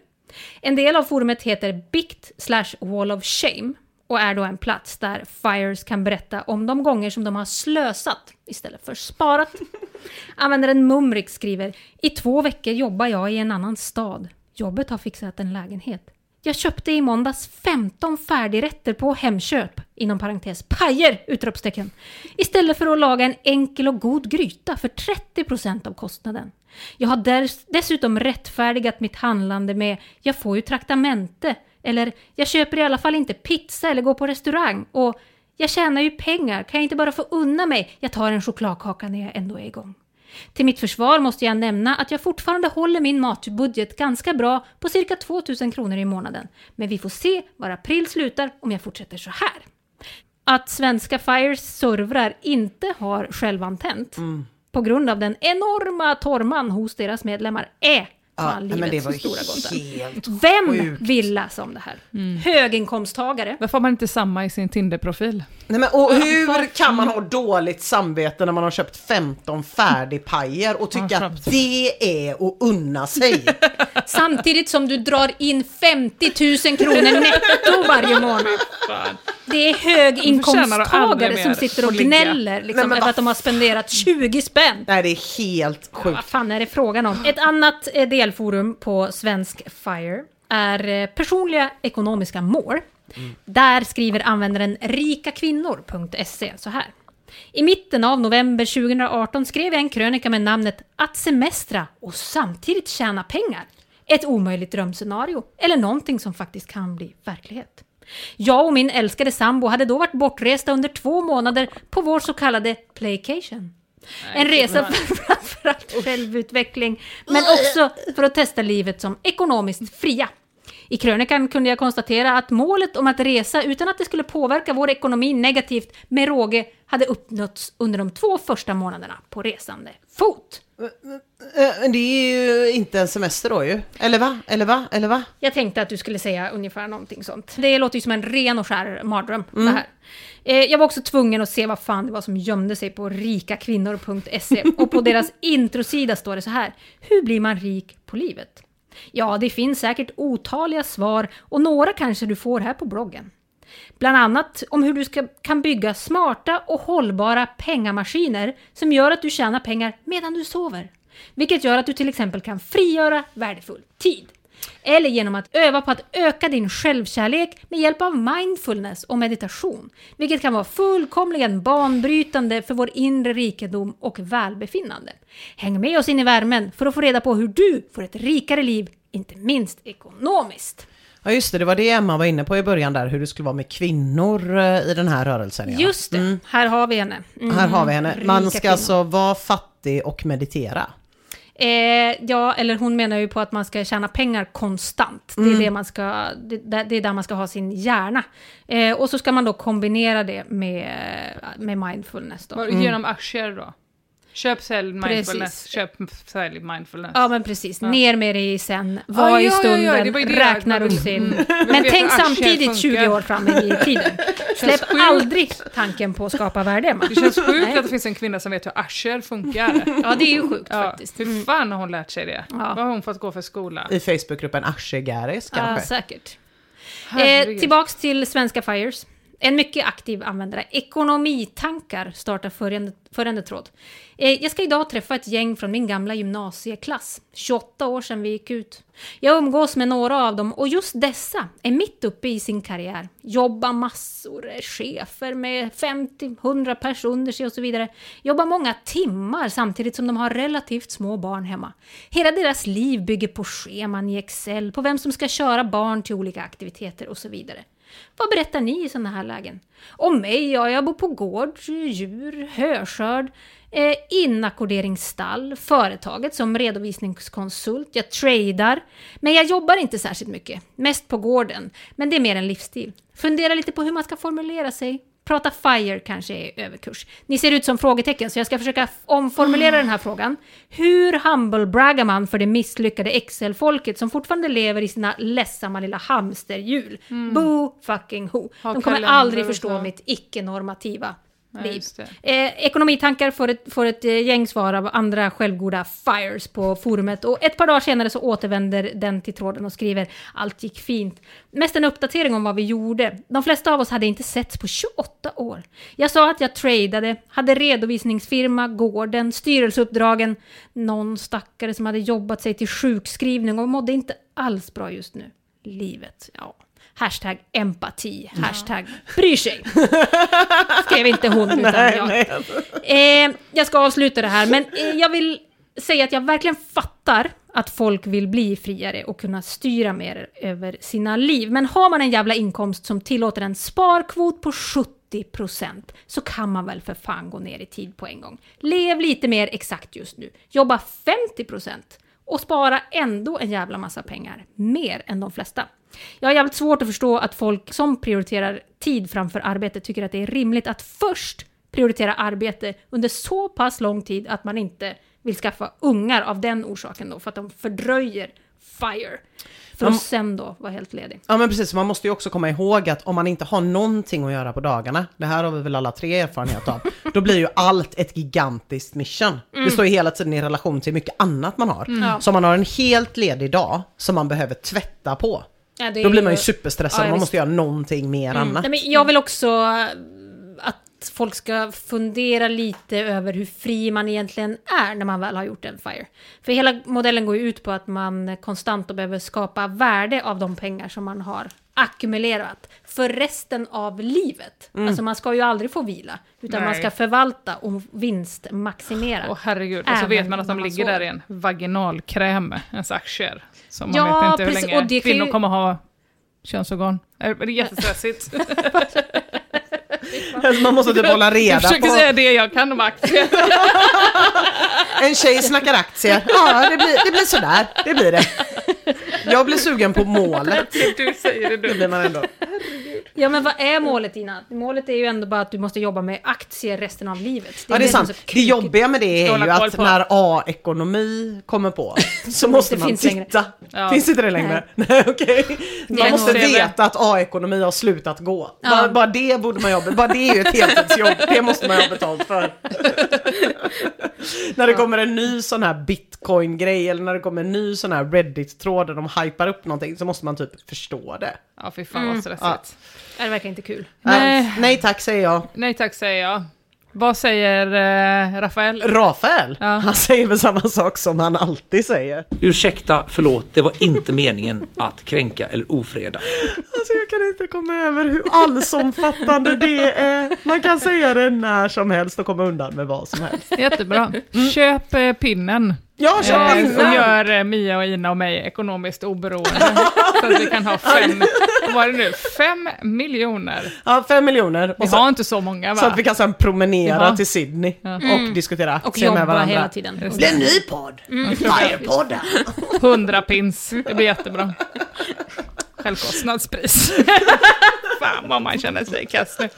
En del av forumet heter Bikt slash Wall of Shame och är då en plats där FIRES kan berätta om de gånger som de har slösat istället för sparat. [LAUGHS] Användaren Mumrik skriver I två veckor jobbar jag i en annan stad. Jobbet har fixat en lägenhet. Jag köpte i måndags 15 färdigrätter på Hemköp, inom parentes pajer! Utropstecken. Istället för att laga en enkel och god gryta för 30% av kostnaden. Jag har dess, dessutom rättfärdigat mitt handlande med “jag får ju traktamente” eller “jag köper i alla fall inte pizza eller går på restaurang” och “jag tjänar ju pengar, kan jag inte bara få unna mig? Jag tar en chokladkaka när jag ändå är igång”. Till mitt försvar måste jag nämna att jag fortfarande håller min matbudget ganska bra på cirka 2000 kronor i månaden. Men vi får se var april slutar om jag fortsätter så här. Att svenska Fires servrar inte har självantänt på grund av den enorma torman hos deras medlemmar är Ja, men det var ju stora gåta. helt Vem sjukt. vill läsa om det här? Höginkomsttagare. Varför har man inte samma i sin Tinder-profil? Nej, men, och hur kan man ha dåligt samvete när man har köpt 15 färdigpajer och tycka att det är att unna sig? [LAUGHS] Samtidigt som du drar in 50 000 kronor netto varje månad. Det är höginkomsttagare som sitter och gnäller Nej, liksom, men över att de har spenderat 20 spänn. Nej, det är helt sjukt. Vad fan är det frågan om? Ett annat eh, delforum på Svensk Fire är eh, personliga ekonomiska mål. Där skriver användaren rikakvinnor.se så här. I mitten av november 2018 skrev jag en krönika med namnet Att semestra och samtidigt tjäna pengar. Ett omöjligt drömscenario, eller någonting som faktiskt kan bli verklighet. Jag och min älskade sambo hade då varit bortresta under två månader på vår så kallade playcation. En resa för framförallt självutveckling, men också för att testa livet som ekonomiskt fria. I krönikan kunde jag konstatera att målet om att resa utan att det skulle påverka vår ekonomi negativt med råge hade uppnåtts under de två första månaderna på resande fot. Eh, Det är ju inte en semester då ju. Eller va? Eller va? Eller va? Jag tänkte att du skulle säga ungefär någonting sånt. Det låter ju som en ren och skär mardröm Mm. det här. Eh, Jag var också tvungen att se vad fan det var som gömde sig på rikakvinnor.se och på deras [LAUGHS] introsida står det så här. Hur blir man rik på livet? Ja, det finns säkert otaliga svar och några kanske du får här på bloggen. Bland annat om hur du ska, kan bygga smarta och hållbara pengamaskiner som gör att du tjänar pengar medan du sover. Vilket gör att du till exempel kan frigöra värdefull tid. Eller genom att öva på att öka din självkärlek med hjälp av mindfulness och meditation. Vilket kan vara fullkomligen banbrytande för vår inre rikedom och välbefinnande. Häng med oss in i värmen för att få reda på hur du får ett rikare liv, inte minst ekonomiskt. Ja just det, det var det Emma var inne på i början där, hur det skulle vara med kvinnor eh, i den här rörelsen. Ja. Just det, här har vi henne. Mm. Här har vi henne. Man Rika ska kvinnor. alltså vara fattig och meditera. Eh, ja, eller hon menar ju på att man ska tjäna pengar konstant. Det är, Mm. det man ska, det, det är där man ska ha sin hjärna. Eh, och så ska man då kombinera det med, med mindfulness. Då. Vad- Genom aktier då? Köp, sälj, mindfulness. Precis. Köp, sälj, mindfulness. Ja men precis, Ja. ner med det i sen, Ja, var i ja, ja, ja, stunden, ju det räkna russin. Mm. Men tänk samtidigt 20 funkar. år fram i tiden. [LAUGHS] Släpp aldrig tanken på att skapa värde, Emma. Det känns sjukt att det finns en kvinna som vet hur aktier funkar. Ja, det är ju sjukt ja, faktiskt. Mm. Hur fan har hon lärt sig det? Vad har hon fått gå för skola? I Facebookgruppen Aschegäris Ja, kanske. säkert. Eh, tillbaks till svenska Fires. En mycket aktiv användare. Ekonomitankar startar följande, följande tråd. Eh, jag ska idag träffa ett gäng från min gamla gymnasieklass. 28 år sedan vi gick ut. Jag umgås med några av dem och just dessa är mitt uppe i sin karriär. Jobbar massor, är chefer med 50-100 pers under sig och så vidare. Jobbar många timmar samtidigt som de har relativt små barn hemma. Hela deras liv bygger på scheman i Excel, på vem som ska köra barn till olika aktiviteter och så vidare. Vad berättar ni i sådana här lägen? Om mig? Ja, jag bor på gård, djur, höskörd, eh, inackorderingsstall, företaget som redovisningskonsult, jag tradar. Men jag jobbar inte särskilt mycket, mest på gården. Men det är mer en livsstil. Fundera lite på hur man ska formulera sig. Prata FIRE kanske är överkurs. Ni ser ut som frågetecken, så jag ska försöka omformulera den här frågan. Hur humble-braggar man för det misslyckade Excel-folket som fortfarande lever i sina ledsamma lilla hamsterhjul? Boo fucking who. De kommer aldrig förstå mitt icke-normativa liv. det. Eh, ekonomitankar får ett, får ett eh, gäng svar av andra självgoda fires på forumet och ett par dagar senare så återvänder den till tråden och skriver allt gick fint. Mest en uppdatering om vad vi gjorde. De flesta av oss hade inte setts på 28 år. Jag sa att jag tradade, hade redovisningsfirma, gården, styrelseuppdragen, någon stackare som hade jobbat sig till sjukskrivning och mådde inte alls bra just nu. Livet, ja. Hashtag empati, hashtag bryr sig. [LAUGHS] Skrev inte hon utan Nej, jag. nej. Eh, jag ska avsluta det här, men eh, jag vill säga att jag verkligen fattar att folk vill bli friare och kunna styra mer över sina liv. Men har man en jävla inkomst som tillåter en sparkvot på 70% så kan man väl för fan gå ner i tid på en gång. Lev lite mer exakt just nu. Jobba 50% och spara ändå en jävla massa pengar. Mer än de flesta. Jag har jävligt svårt att förstå att folk som prioriterar tid framför arbete tycker att det är rimligt att först prioritera arbete under så pass lång tid att man inte vill skaffa ungar av den orsaken då, för att de fördröjer FIRE. För Man- att sen då vara helt ledig. Ja men precis, man måste ju också komma ihåg att om man inte har någonting att göra på dagarna, det här har vi väl alla tre erfarenhet av, [LAUGHS] då blir ju allt ett gigantiskt mission. Mm. Det står ju hela tiden i relation till mycket annat man har. Mm. Så man har en helt ledig dag som man behöver tvätta på, Ja, då blir man ju superstressad, Ja, man måste göra någonting mer Mm. annat. Nej, men jag vill också äh, att folk ska fundera lite över hur fri man egentligen är när man väl har gjort en FIRE. För hela modellen går ju ut på att man konstant behöver skapa värde av de pengar som man har ackumulerat för resten av livet. Mm. Alltså man ska ju aldrig få vila, utan man Nej. ska förvalta och vinstmaximera. Åh herregud, och så vet man att de man ligger sover. där i en vaginalkräm, ens aktier. Så man Ja, vet inte hur precis, länge och det kan kvinnor ju- kommer ha könsorgan. Är det är jättestressigt. [LAUGHS] Man måste typ hålla reda Jag försöker på- säga det jag kan om aktier. [LAUGHS] En tjej snackar aktier, ja det blir, det blir sådär, det blir det. Jag blir sugen på målet. [LAUGHS] Du säger det Det du. blir man ändå. Ja men vad är målet Ina? Målet är ju ändå bara att du måste jobba med aktier resten av livet. Ja det är sant. Det kul- jobbiga med det är ju att på. när A-ekonomi kommer på [LAUGHS] så måste Det man finns titta. Ja. Finns inte det längre? Nej [LAUGHS] okej. Man Nej, måste veta att A-ekonomi har slutat gå. Ja. Bara, bara det borde man jobba, bara det är ju ett heltidsjobb. [LAUGHS] Det måste man ha betalt för. när det kommer en ny sån här bitcoin-grej eller när det kommer en ny sån här Reddit-tråd där de hypar upp någonting så måste man typ förstå det. Ja, fy fan Mm. vad stressigt. Ja. Ja, det verkar inte kul. Nej. Nej tack säger jag. Nej tack säger jag. Vad säger eh, Rafael? Rafael, han säger väl samma sak som han alltid säger. Ursäkta, förlåt, det var inte meningen att kränka eller ofreda. Alltså jag kan inte komma över hur allsomfattande det är. Man kan säga det när som helst och komma undan med vad som helst. Jättebra. Köp eh, pinnen. Ja, köp Eh. Och gör eh, Mia och Ina och mig ekonomiskt oberoende. [LAUGHS] så att vi kan ha fem, vad var det nu, fem miljoner. Ja, fem miljoner. Vi Och så- har inte så många va? Så att vi kan sen promenera Jaha. till Sydney Ja. och Mm. diskutera Och aktier med jobba varandra. hela tiden. Det blir en ny podd. Mm. [LAUGHS] Firepodden. [LAUGHS] 100 pins, det blir jättebra. Självkostnadspris. Fan vad man känner sig kass nu.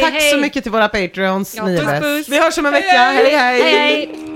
Tack så mycket till våra Patreons, Ja, ni. Vi hörs om en vecka, hej hej! Hej, hej.